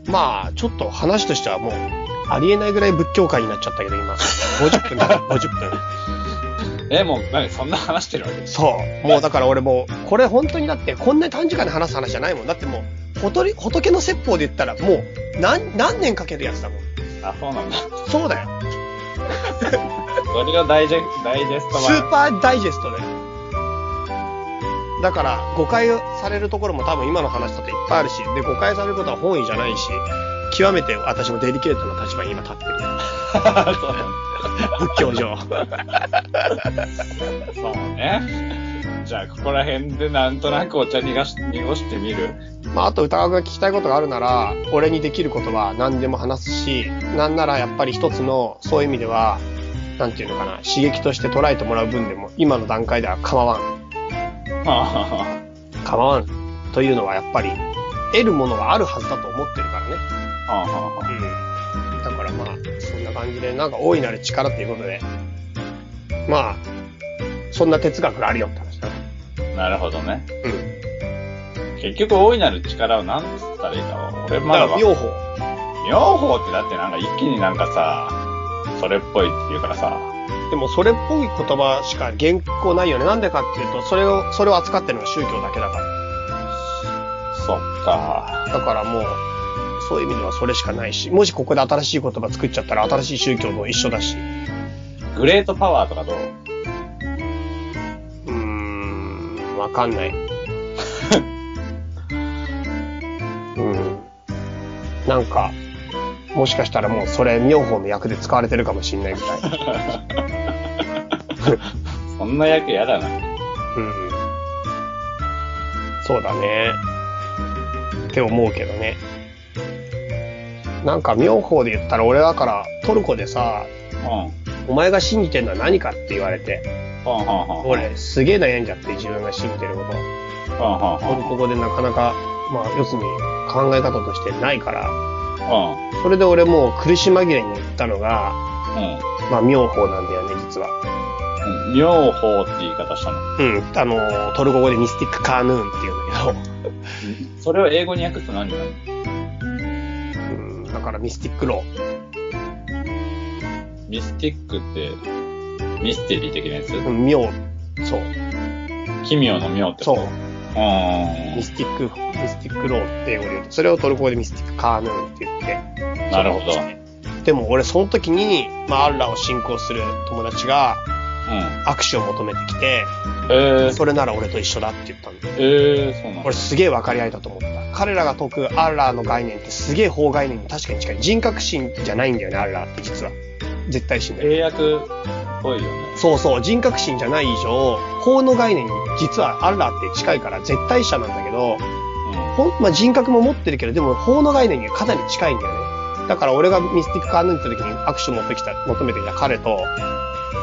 まあ、ちょっと話としてはもう、ありえないぐらい仏教界になっちゃったけど、今。50分だから、50分。え、もう、何そんな話してるわけ？そう。もうだから俺もう、これ本当にだって、こんなに短時間で話す話じゃないもん。だってもう、仏仏の説法で言ったら、もう、何、何年かけるやつだもん。あ、そうなんだ。そうだよ。それがダイジェダイジェストスー版。パーダイジェストだよ。だから、誤解されるところも多分今の話だといっぱいあるし、で、誤解されることは本意じゃないし、極めて私もデリケートな立場に今立ってる。仏教上。そうね。じゃあ、ここら辺でなんとなくお茶逃がし、濁してみる？まあ、あと歌川が聞きたいことがあるなら、俺にできることは何でも話すし、なんならやっぱり一つの、そういう意味では、なんていうのかな、刺激として捉えてもらう分でも、今の段階では構わん。は構わん。というのはやっぱり、得るものがあるはずだと思ってるからね。うん。だからまあ、そんな感じで、なんか大いなる力っていうことで、まあ、そんな哲学があるよって話なるほどね。うん。結局、大いなる力を何つったらいいかは、俺まだわだ妙法。妙法ってだってなんか一気になんかさ、それっぽいっていうからさ、でもそれっぽい言葉しか原稿ないよね。なんでかっていうと、それを、それを扱ってるのは宗教だけだから。そっか。だからもう、そういう意味ではそれしかないし、もしここで新しい言葉作っちゃったら新しい宗教も一緒だし。グレートパワーとかどうう？わかんない。うん。なんか、もしかしたらもうそれ妙法の役で使われてるかもしんないみたい。そんな役やだな。うん。そうだね。って思うけどね。なんか妙法で言ったら俺だからトルコでさ、うん。お前が信じてるのは何かって言われて。俺すげえ悩んじゃって自分が信じてること。はんはんトルコ語でなかなか、まあ要するに考え方としてないから、はそれで俺もう苦し紛れに言ったのが、ん。まあ妙法なんだよね、実は。妙法って言い方したの。うん、あの、トルコ語でミスティックカーヌーンって言うんだけど、それを英語に訳すと何になる？うん、だから Mystic LawMysticって、ミステリー的なやつ？妙、そう。奇妙の妙ってそうこと？うん。 Mystic、Mystic Law って英語で言うと、それをトルコ語で mistik kanun って言って。なるほど。でも俺その時に、まあアッラーを信仰する友達がうん。握手を求めてきて、えー、それなら俺と一緒だって言ったんだよ。えー、そうな俺。すげえ分かり合えたと思った。彼らが解くアッラーの概念ってすげえ法概念に確かに近い。人格心じゃないんだよね、アッラーって実は。絶対心だよ。英訳っぽいよね。そうそう、人格心じゃない以上、法の概念に実はアッラーって近いから絶対者なんだけど、ほんまあ、人格も持ってるけど、でも法の概念にはかなり近いんだよね。だから俺がミスティックカーヌーンって時に握手を持ってきた、求めてきた彼と、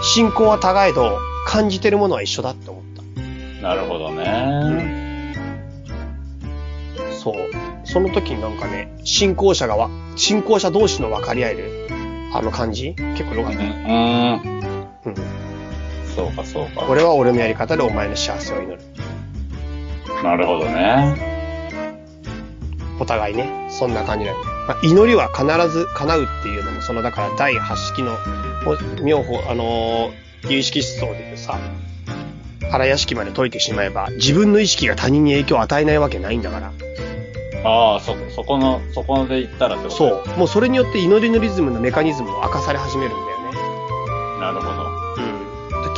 信仰は互いど感じてるものは一緒だって思った。うん。なるほどね。そう。その時になんかね、信仰者がわ、信仰者同士の分かり合える、あの感じ？結構良かうん。った。うん。うん。そうか、そうか。俺は俺のやり方でお前の幸せを祈る。なるほどね。お互いね、そんな感じだよね。まあ、祈りは必ず叶うっていうのも、その、だから第8式の、妙法、あのー、有意識思想でさ、腹屋敷まで解いてしまえば、自分の意識が他人に影響を与えないわけないんだから。ああ、そ、そこの、そこで言ったらってこと？そう。もうそれによって祈りのリズムのメカニズムを明かされ始めるんだよね。なるほど。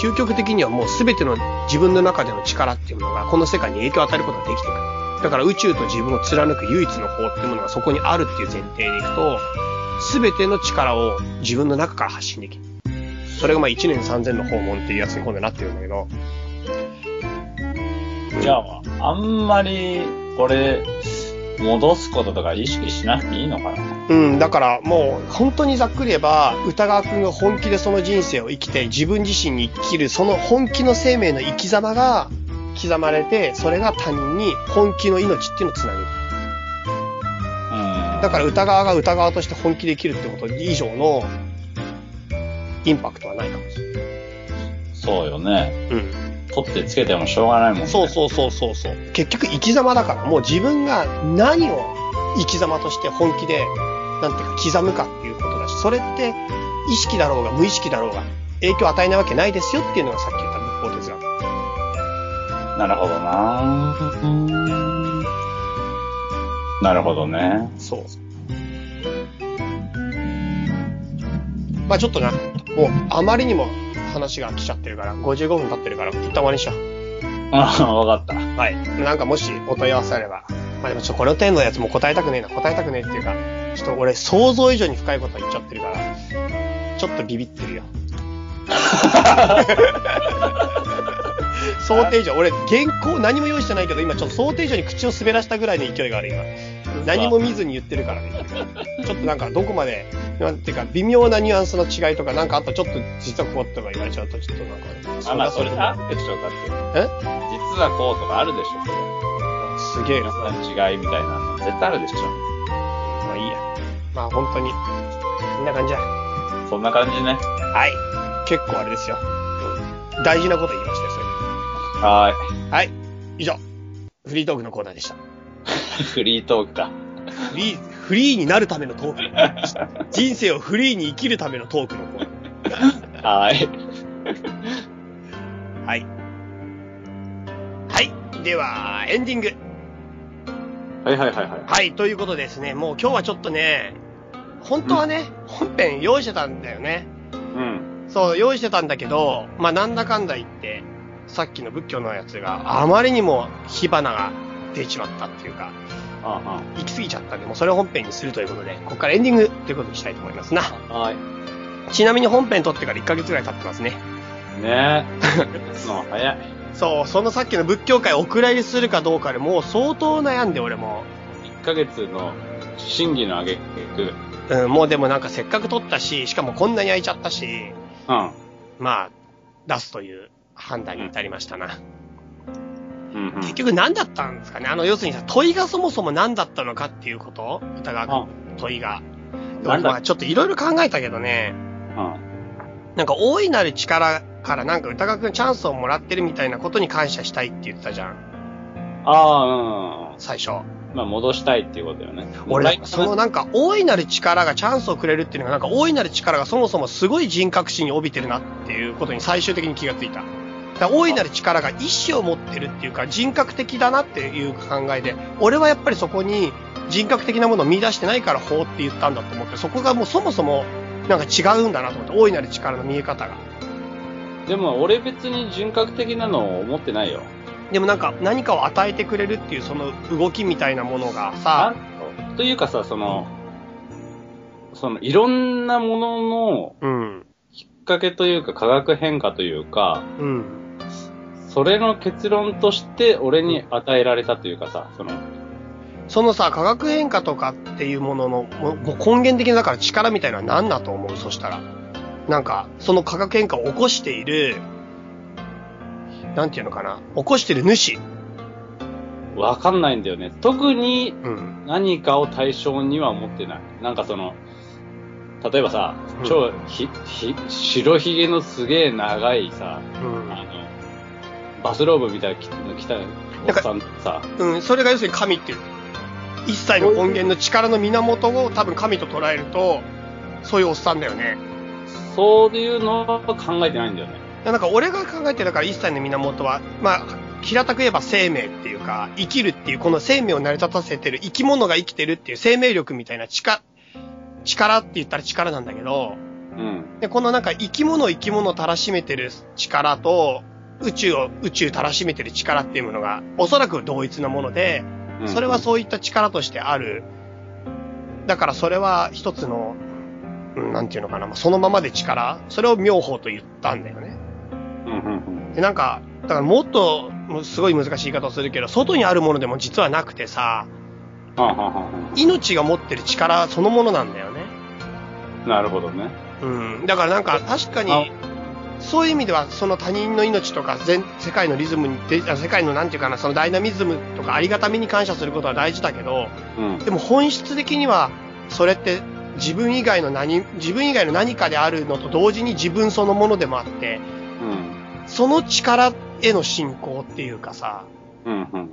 究極的にはもう全ての自分の中での力っていうものがこの世界に影響を与えることができてくる。だから宇宙と自分を貫く唯一の法っていうものがそこにあるっていう前提でいくと、全ての力を自分の中から発信できる。それがまあ1年3000の訪問っていうやつに今度なってるんだけど。じゃあ、あんまり、これ、戻すこととか意識しなくていいのかなうん、だからもう本当にざっくり言えば、歌川くんが本気でその人生を生きて自分自身に生きるその本気の生命の生き様が刻まれて、それが他人に本気の命っていうのをつなげる。うん。だから歌川が歌川として本気で生きるってこと以上のインパクトはないかもしれない。そうよね。うん。取ってつけてもしょうがないもんね。そうそうそうそうそう。結局生き様だから、もう自分が何を生き様として本気で、なんていうか刻むかっていうことだし、それって意識だろうが無意識だろうが影響を与えないわけないですよっていうのがさっき言った仏法哲学。なるほどなうんなるほどね。そう。まあちょっとな、もうあまりにも話が来ちゃってるから、55分経ってるから、一旦終わりにしよう。ああ、わかった。はい。なんかもしお問い合わせあれば。まあでもちょっとこの点のやつも答えたくねえな。答えたくねえっていうか、ちょっと俺想像以上に深いこと言っちゃってるから、ちょっとビビってるよ。想定以上、俺原稿何も用意してないけど、今ちょっと想定以上に口を滑らしたぐらいの勢いがある今。何も見ずに言ってるからね。ちょっとなんかどこまで、なんていうか微妙なニュアンスの違いとか、なんかあとちょっと実はこうとか言われちゃうと、ちょっとなんか。あ、まあ、それあなるでしょ、だって。え？実はこうとかあるでしょ、それ。すげえな。違いみたいな。絶対あるでしょ。まあいいや。まあ本当に、こんな感じだ。そんな感じね。はい。結構あれですよ。大事なこと言いましたよ、それ。はいはい。以上。フリートークのコーナーでした。フリートークか。フリー、フリーになるためのトーク。人生をフリーに生きるためのトークのコーナー。はーい。はい。はい。では、エンディング。はいはいはいはい。はい。ということでですね、もう今日はちょっとね、本当はね、本編用意してたんだよね。うん。そう、用意してたんだけど、まあ、なんだかんだ言って、さっきの仏教のやつがあまりにも火花が出ちまったっていうか、あ行き過ぎちゃったんで、もうそれを本編にするということで、ここからエンディングということにしたいと思いますな。あ。はい。ちなみに本編撮ってから1ヶ月ぐらい経ってますね。ねえ。の早い。そう、そのさっきの仏教界お蔵入りするかどうかでもう相当悩んで俺も。1ヶ月の審議のあげく。うん、もうでもなんかせっかく撮ったし、しかもこんなに空いちゃったし、うん。まあ、出すという判断に至りましたな。うんうん。結局何だったんですかね？あの、要するにさ、問いがそもそも何だったのかっていうこと？歌川あ君、問いが。なんだ？まあちょっといろいろ考えたけどね、うん。なんか大いなる力からなんか歌川君チャンスをもらってるみたいなことに感謝したいって言ってたじゃん、ああ、うん。最初。まあ、戻したいっていうことよね。俺、そのなんか大いなる力がチャンスをくれるっていうのがなんか大いなる力がそもそもすごい人格心に帯びてるなっていうことに最終的に気がついた。だ大いなる力が意志を持ってるっていうか人格的だなっていう考えで、俺はやっぱりそこに人格的なものを見出してないから法って言ったんだと思って、そこがもうそもそもなんか違うんだなと思って、大いなる力の見え方が。でも、俺別に人格的なのを思ってないよ。でもなんか何かを与えてくれるっていうその動きみたいなものがさ、というかさ、その、その、いろんなもののうん、きっかけというか、化学変化というか、うん。それの結論として俺に与えられたというかさ、その、そのさ、化学変化とかっていうものの、ももう根源的なだから力みたいなのは何だと思う？そしたら。なんか、その化学変化を起こしている、なんていうのかな。起こしている主。わかんないんだよね。特にうん。何かを対象には思ってない。なんかその、例えばさうん、超ひ、ひ、白ひげのすげえ長いさ、うんあの、バスローブみたいなの着たおっさんさ、うん。それが要するに神っていう。一切の根源の力の源を多分神と捉えると、そういうおっさんだよね。そういうのは考えてないんだよね。なんか俺が考えてるから一切の源は、まあ、平たく言えば生命っていうか、生きるっていう、この生命を成り立たせてる生き物が生きてるっていう生命力みたいな力、力って言ったら力なんだけど、うん。で、このなんか生き物生き物をたらしめてる力と、宇宙を宇宙たらしめてる力っていうものが、おそらく同一なもので、うんそれはそういった力としてある。だからそれは一つの、うんなんていうのかな、まあそのままで力、それを妙法と言ったんだよね。うんうんで、なんか、だからもっと、すごい難しい言い方をするけど、外にあるものでも実はなくてさ、うん。はあはあは命が持ってる力そのものなんだよね。あなるほどね。うん。だからなんか確かに、そういう意味では、その他人の命とか全、世界のリズムに世界のなんていうかな、そのダイナミズムとかありがたみに感謝することは大事だけど、うん。でも本質的には、それって自分以外の何、自分以外の何かであるのと同時に自分そのものでもあって、うん。その力への信仰っていうかさ、うんうん。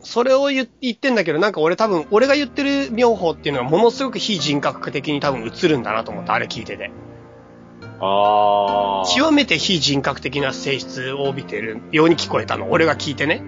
それを言言ってんだけど、なんか俺多分、俺が言ってる妙法っていうのはものすごく非人格的に多分映るんだなと思った、あれ聞いてて。ああ。極めて非人格的な性質を帯びてるように聞こえたの。俺が聞いてね。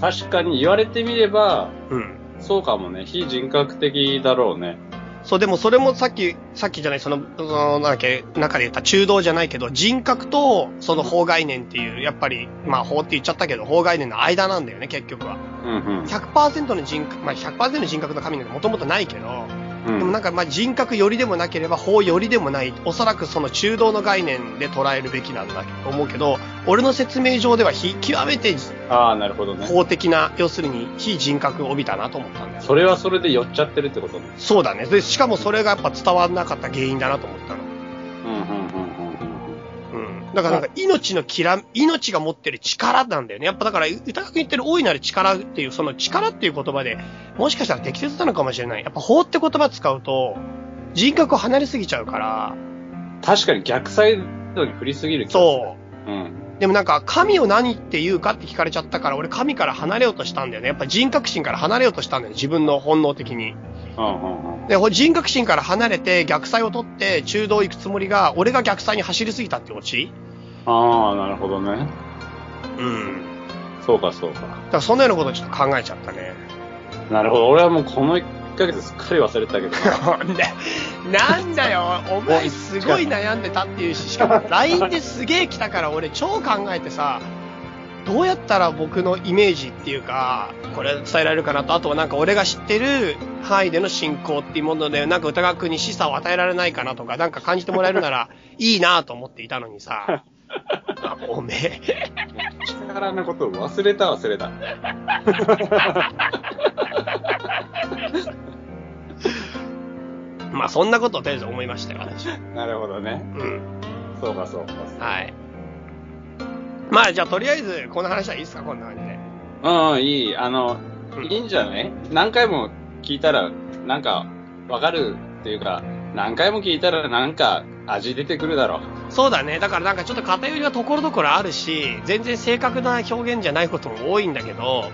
確かに言われてみれば、うん。そうかもね。非人格的だろうね。そう、でもそれもさっき、さっきじゃない、その、その、なんだっけ、中で言った中道じゃないけど、人格とその法概念っていう、やっぱり、まあ法って言っちゃったけど、法概念の間なんだよね、結局は。うんうん。100%の人格、まあ100%の人格の神なんてもともとないけど、うんでもなんかまあ人格よりでもなければ法よりでもない、おそらくその中道の概念で捉えるべきなんだと思うけど、俺の説明上では非極めてああ、なるほどね。法的な、要するに非人格を帯びたなと思ったんだよ。それはそれで寄っちゃってるってことね。そうだね。で、しかもそれがやっぱ伝わらなかった原因だなと思ったの。だからなんか命のきら、命が持ってる力なんだよね。やっぱだから、歌が言ってる大いなる力っていう、その力っていう言葉で、もしかしたら適切なのかもしれない。やっぱ法って言葉使うと、人格を離れすぎちゃうから、うん。確かに逆サイドに振りすぎる気がする。そう。う。うん。でもなんか、神を何って言うかって聞かれちゃったから、俺神から離れようとしたんだよね。やっぱ人格心から離れようとしたんだよね。自分の本能的に。うんうんうん。で、人格心から離れて逆サイを取って中道行くつもりが、俺が逆サイに走りすぎたってオチああ、なるほどね。うん。そうかそうか。だからそんなようなことをちょっと考えちゃったね。なるほど。俺はもうこの1ヶ月す。っかり忘れてたけど。な。ん だなんだよ、お前すごい悩んでたっていうし、しかも LINE ですげえ来たから俺超考えてさ、どうやったら僕のイメージっていうか、これ伝えられるかなと、あとはなんか俺が知ってる範囲での信仰っていうもので、なんか歌川君に示唆を与えられないかなとか、なんか感じてもらえるならいいなと思っていたのにさ、あ おめえ、力のことを忘れた忘れた。まあそんなことをとりあえず思いましたよ、私。なるほどね。うん。そうかそうか。はい。まあじゃあとりあえずこの話はいいですか、こんな感じで。うんうん、いい。あの、うんいいんじゃない？何回も聞いたら、なんか、わかるっていうか、何回も聞いたらなんか味出てくるだろう。そうだね。だからなんかちょっと偏りはところどころあるし、全然正確な表現じゃないことも多いんだけど、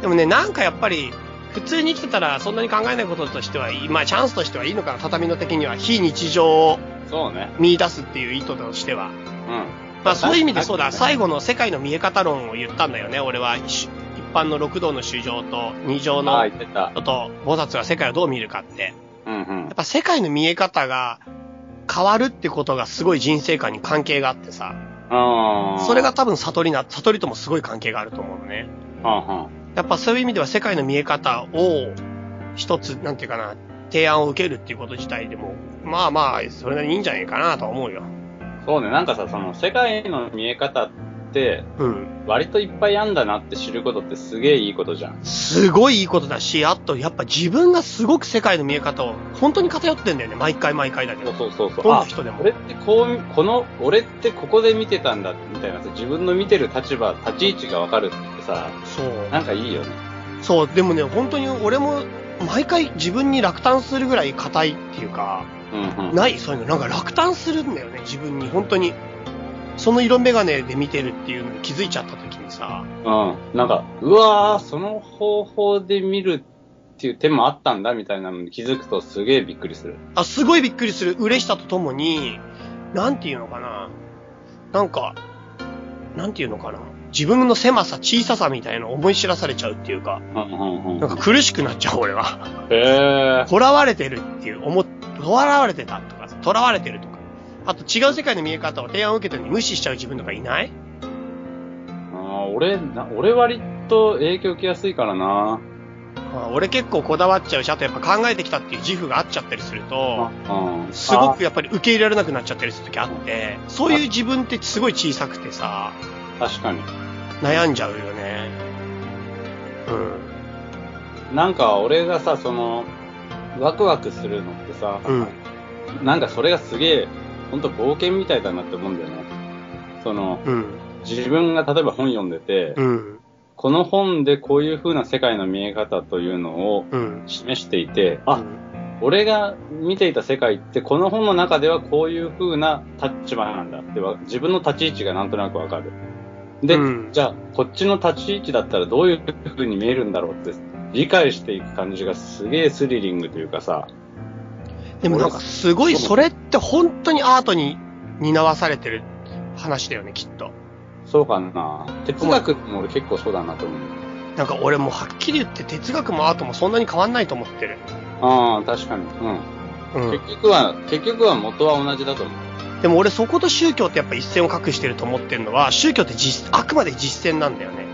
でもね、なんかやっぱり、普通に生きてたらそんなに考えないこととしてはまあチャンスとしてはいいのかな、畳の的には。非日常を。見出すっていう意図としては。うん。まあそういう意味でそうだ、最後の世界の見え方論を言ったんだよね、俺は。一一般の六道の衆生と二乗の言ってた。と菩薩が世界をどう見るかって。うんうんやっ。ぱ世界の見え方が変わるってことがすごい人生観に関係があってさ。それが、多分悟りな、悟りともすごい関係があると思うのね。はやっぱそういう意味では世界の見え方を一つ、なんていうかな、提案を受けるっていうこと自体でも、まあまあ、それなりにいいんじゃないかなとは思うよ。そうね、なんかさ、その世界の見え方って、うん。割といっぱいあんだなって知ることってすげえいいことじゃん。すごいいいことだし、あとやっぱ自分がすごく世界の見え方を本当に偏ってんだよね。毎回毎回だけど。そうそうそう。どんなあ、人でも俺ってこう、この、俺ってここで見てたんだ、みたいなさ、自分の見てる立場、立ち位置がわかるってさ、そう。なんかいいよね。そう、でもね、本当に俺も毎回自分に落胆するぐらい硬いっていうか、うんうん。ない？そういうの。なんか落胆するんだよね、自分に。本当に。その色眼鏡で見てるっていうのに気づいちゃった時にさ、うん。なんか、うわー、その方法で見るっていう手もあったんだみたいなのに気づくとすげえびっくりする。あ、すごいびっくりする。嬉しさとともに、なんていうのかな。なんか、なんていうのかな。自分の狭さ、小ささみたいなのを思い知らされちゃうっていうか。なんか苦しくなっちゃう、俺は。へえ。囚われてるっていう、思っ、囚われてたとか、囚われてるとか。あと違う世界の見え方を提案を受けてるのに無視しちゃう自分とかいない？あー俺、な俺割と影響受けやすいからな。あ俺結構こだわっちゃうし、あとやっぱ考えてきたっていう自負があっちゃったりすると、うん。すごくやっぱり受け入れられなくなっちゃったりする時あって、そういう自分ってすごい小さくてさ、あ確かに。悩んじゃうよね。うん。なんか俺がさ、その、ワクワクするのってさ、うんなんかそれがすげえ、ほんと冒険みたいだなって思うんだよね。その、うん。自分が例えば本読んでて、うん。この本でこういう風な世界の見え方というのをうん。示していて、あ、俺が見ていた世界ってこの本の中ではこういう風な立場なんだってわ自分の立ち位置がなんとなくわかる。で、うんじゃあこっちの立ち位置だったらどういう風に見えるんだろうって理解していく感じがすげえスリリングというかさ、でもなんかすごいそれって本当にアートに担わされてる話だよね、きっと。そうかな。哲学も俺結構そうだなと思う。なんか俺もうはっきり言って哲学もアートもそんなに変わんないと思ってる。ああ、確かに。うん。うん。結局は、結局は元は同じだと思う。でも俺そこと宗教ってやっぱ一線を画してると思ってるのは、宗教って実、あくまで実践なんだよね。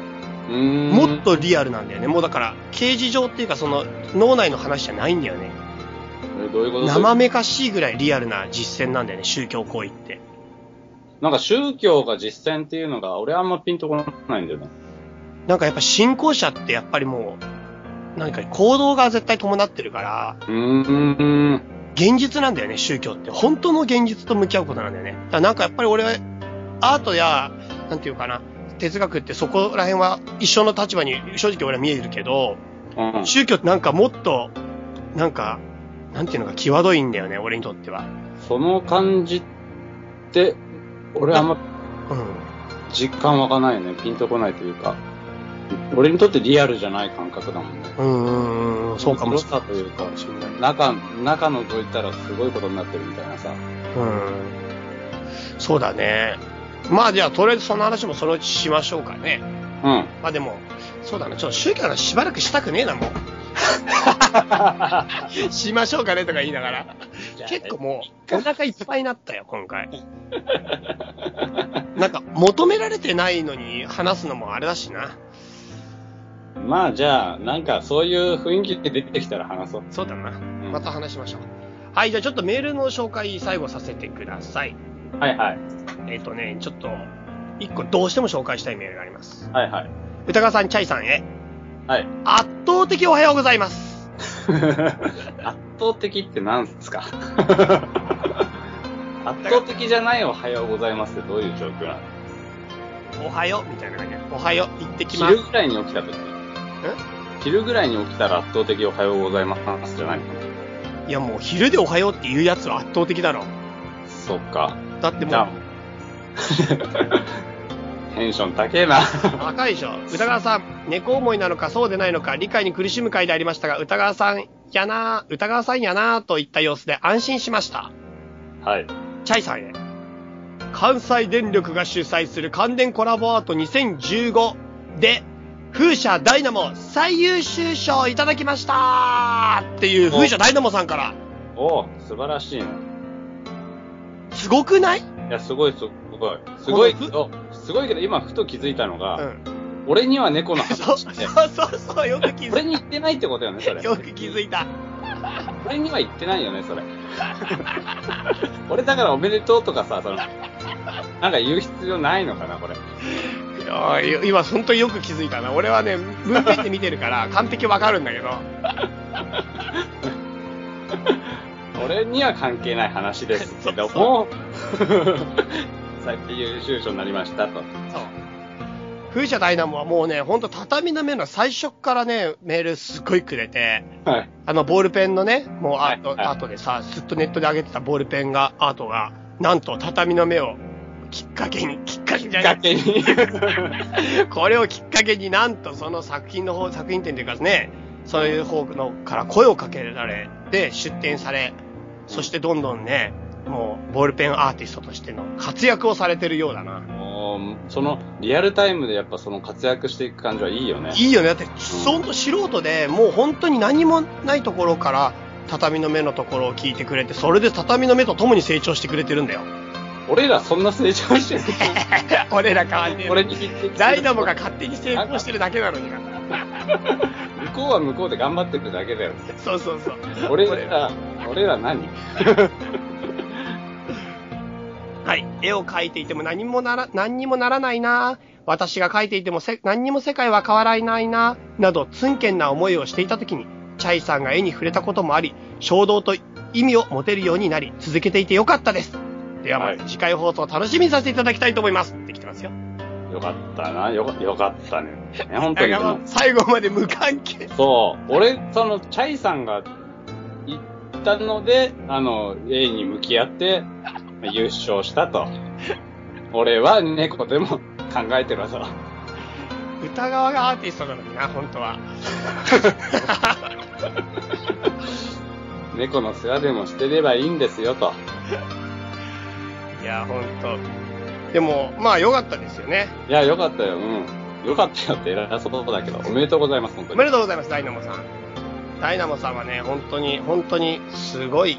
もっとリアルなんだよね。もうだから、刑事上っていうかその脳内の話じゃないんだよね。えどういうこと生めかしいぐらいリアルな実践なんだよね、宗教行為って。なんか宗教が実践っていうのが、俺あんまピンとこないんだよね。なんかやっぱ信仰者ってやっぱりもう、何か行動が絶対伴ってるから、うーん。現実なんだよね、宗教って。本当の現実と向き合うことなんだよね。だからなんかやっぱり俺は、アートや、なんていうかな、哲学ってそこら辺は一緒の立場に正直俺は見えるけど、うん。宗教ってなんかもっと、なんか、なんていうのか際どいんだよね、俺にとっては。その感じって、俺あんまうん。実感湧かないよね。ピンとこないというか。俺にとってリアルじゃない感覚だもんね。うんそうかもしれない。というか。中、中覗いたらすごいことになってるみたいなさ。うん。そうだね。まあじゃあ、とりあえずその話もそのうちしましょうかね。うん。まあでも、そうだな、ちょっと宗教の話しばらくしたくねえな、もう。しましょうかねとか言いながら。結構もう、お腹いっぱいになったよ、今回。なんか、求められてないのに話すのもあれだしな。まあじゃあ、なんかそういう雰囲気で出てきたら話そう。そうだな。んまた話しましょう。はい、じゃあちょっとメールの紹介最後させてください。はいはい。えっ、とね、ちょっと、一個どうしても紹介したいメールがあります。はいはい。歌川さん、チャイさんへ、はい。圧倒的おはようございます。圧倒的って何すか？圧倒的じゃないおはようございますってどういう状況なのおはようみたいな感じで。おはよう、行ってきます。昼ぐらいに起きた時昼ぐらいに起きたら圧倒的おはようございますじゃないの？いやもう昼でおはようって言うやつは圧倒的だろ。そっか。だってもう、テンション高えな。高いでしょ。歌川さん、猫思いなのかそうでないのか理解に苦しむ回でありましたが、歌川さんやな歌川さんやなといった様子で安心しました。はい。チャイさんへ。関西電力が主催する関電コラボアート2015で、風車ダイナモ最優秀賞をいただきましたっていう風車ダイナモさんから。お素晴らしいね。すごくない？いや、すごい、すごい。すごいすごいけど、今、ふと気づいたのが、うん。俺には猫の話そうって、そうそう、よく気づい俺に言ってないってことよね、それた。。よく気づいた。俺には言ってないよね、それ。俺だからおめでとうとかさ、その、なんか言う必要ないのかな、これ。いやー今、本当によく気づいたな。俺はね、文面で見てるから、完璧わかるんだけど。俺には関係ない話ですけどそも、最優秀賞になりましたと。そう。風車ダイナモはもうね、ほんと畳の目の最初っからね、メールすっごいくれて、はい。あの、ボールペンのね、もうアート、はいはいアートでさ、ずっとネットで上げてたボールペンが、アートが、なんと畳の目をきっかけに、きっかけじゃない。きっかけに。これをきっかけになんとその作品の方、作品展というかね、そういう方のから声をかけられて出展され、そしてどんどんね、もうボールペンアーティストとしての活躍をされてるようだな。もう、その、リアルタイムでやっぱその活躍していく感じはいいよね。いいよね。だって、ほんと素人で、もう本当に何もないところから、畳の目のところを聞いてくれて、それで畳の目と共に成長してくれてるんだよ。俺らそんな成長してる 俺ら変わんねえ俺に匹敵ダイナモが勝手に成功してるだけなのにな。向こうは向こうで頑張ってるだけだよ。そうそうそう。俺ら、俺ら何はい。絵を描いていても何もなら、何にもならないな私が描いていてもせ何にも世界は変わらないななど、ツンケンな思いをしていた時に、チャイさんが絵に触れたこともあり、衝動と意味を持てるようになり、続けていてよかったです。ではまずはい次回放送を楽しみにさせていただきたいと思います。ってきてますよ。よかったな。よかよかったね。ね 本当に最後まで無関係。そう。俺、その、チャイさんが言ったので、あの、A に向き合って、優勝したと。俺は猫でも考えてるわさ。歌川がアーティストなのにな、本当は。猫の世話でもしてればいいんですよと。いや、本当でも、まあ良かったですよね。いや、よかったよ。うん。よかったよって偉そうだけど、おめでとうございます、本当おに。めでとうございます、ダイナモさん。ダイナモさんはね、本当に、本当に、すごい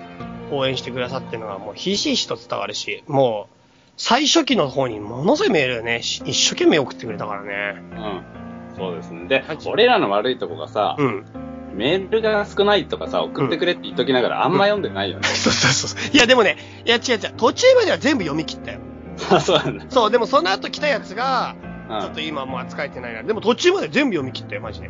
応援してくださってるのが、もう、ひしひしと伝わるし、もう、最初期の方にものすごいメールね、し一生懸命送ってくれたからね。うん。そうですね。ではい、俺らの悪いとこがさ、うん。メールが少ないとかさ、送ってくれって言っときながら、あんま読んでないよね。そうそうそうそう。いや、でもね、いや、違う違う、途中までは全部読み切ったよ。あ、そうなんだ。そう、でもその後来たやつが、うんちょっと今もう扱えてないな。でも途中まで全部読み切ったよ、マジで。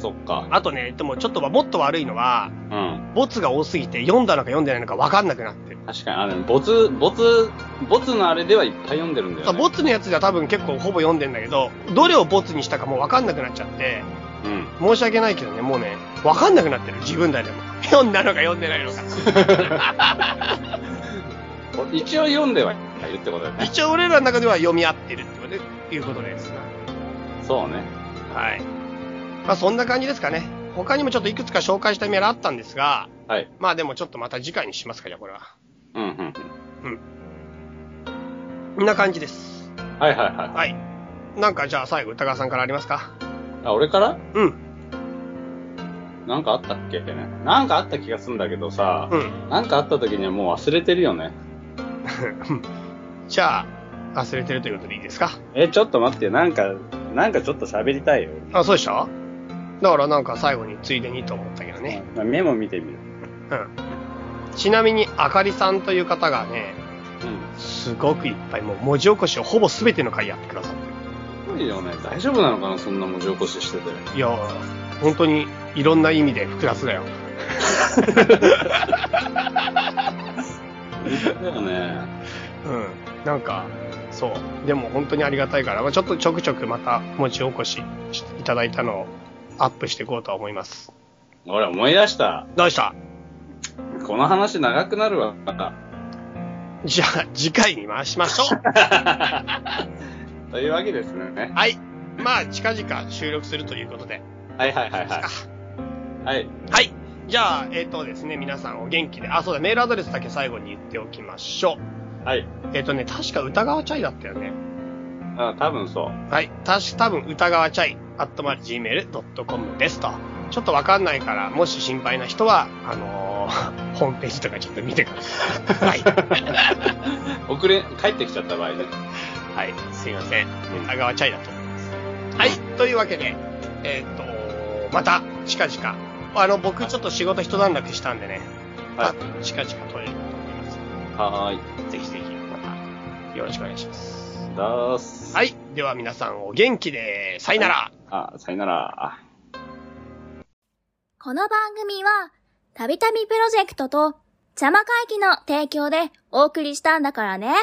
そっか。あとね、でもちょっともっと悪いのは、うん。ボツが多すぎて読んだのか読んでないのか分かんなくなってる。確かに、あの、ボツ、ボツ、ボツのあれではいっぱい読んでるんだよそう、ね。ボツのやつでは多分結構ほぼ読んでんだけど、どれをボツにしたかもう分かんなくなっちゃって、うん。申し訳ないけどね、もうね、分かんなくなってる、自分らでも。読んだのか読んでないのか。一応読んではいるってことだよね。一応俺らの中では読み合ってるってことでいうことです。そうね。はい。まあそんな感じですかね。他にもちょっといくつか紹介したメールあったんですが、はい。まあでもちょっとまた次回にしますか、じゃあこれは。うん、うん。こんな感じです。はいはいはい。はい。なんかじゃあ最後歌川さんからありますか？あ、俺から？うん。なんかあったっけ？ね。なんかあった気がするんだけどさ、うん。なんかあった時にはもう忘れてるよね。じゃあ、忘れてるということでいいですか？え、ちょっと待ってよ。なんか、なんかちょっと喋りたいよ。あ、そうでしただからなんか最後についでにと思ったけどね。まあメモ見てみる。うん。ちなみに、あかりさんという方がね、うん。すごくいっぱい、もう文字起こしをほぼ全ての回やってくださってすごいよね。大丈夫なのかなそんな文字起こししてて。る。いやー、本当にいろんな意味で複雑だよ。だ よね。うん。なんか、そう。でも本当にありがたいから、まあ、ちょっとちょくちょくまた文字起こしいただいたのをアップしていこうとは思います。俺思い出した。どうでした？この話長くなるわ。じゃあ、次回に回しましょう。というわけですね。はい。まあ、近々収録するということで。はいはいはいはい。はい。はい。じゃあ、えっ、とですね、皆さんお元気で。あ、そうだ、メールアドレスだけ最後に言っておきましょう。はい。えっ、とね、確か歌川チャイだったよね。あ多分そう。はい。たし、多分歌川チャイ、アットマーク gmail.com ですと。ちょっとわかんないから、もし心配な人は、あのー ホームページとかちょっと見てください。はい。遅れ、帰ってきちゃった場合ね。はい。すいません。歌川チャイだと思います。はい。というわけで、えっ、と、また、近々。あの、僕ちょっと仕事一段落したんでね。はいあ近々撮れると思います。はーい。ぜひぜひ、また、よろしくお願いします。だーす。はい。では皆さんお元気で、さよなら。あ、さよなら。この番組は、たびたびプロジェクトと、邪魔会議の提供でお送りしたんだからね。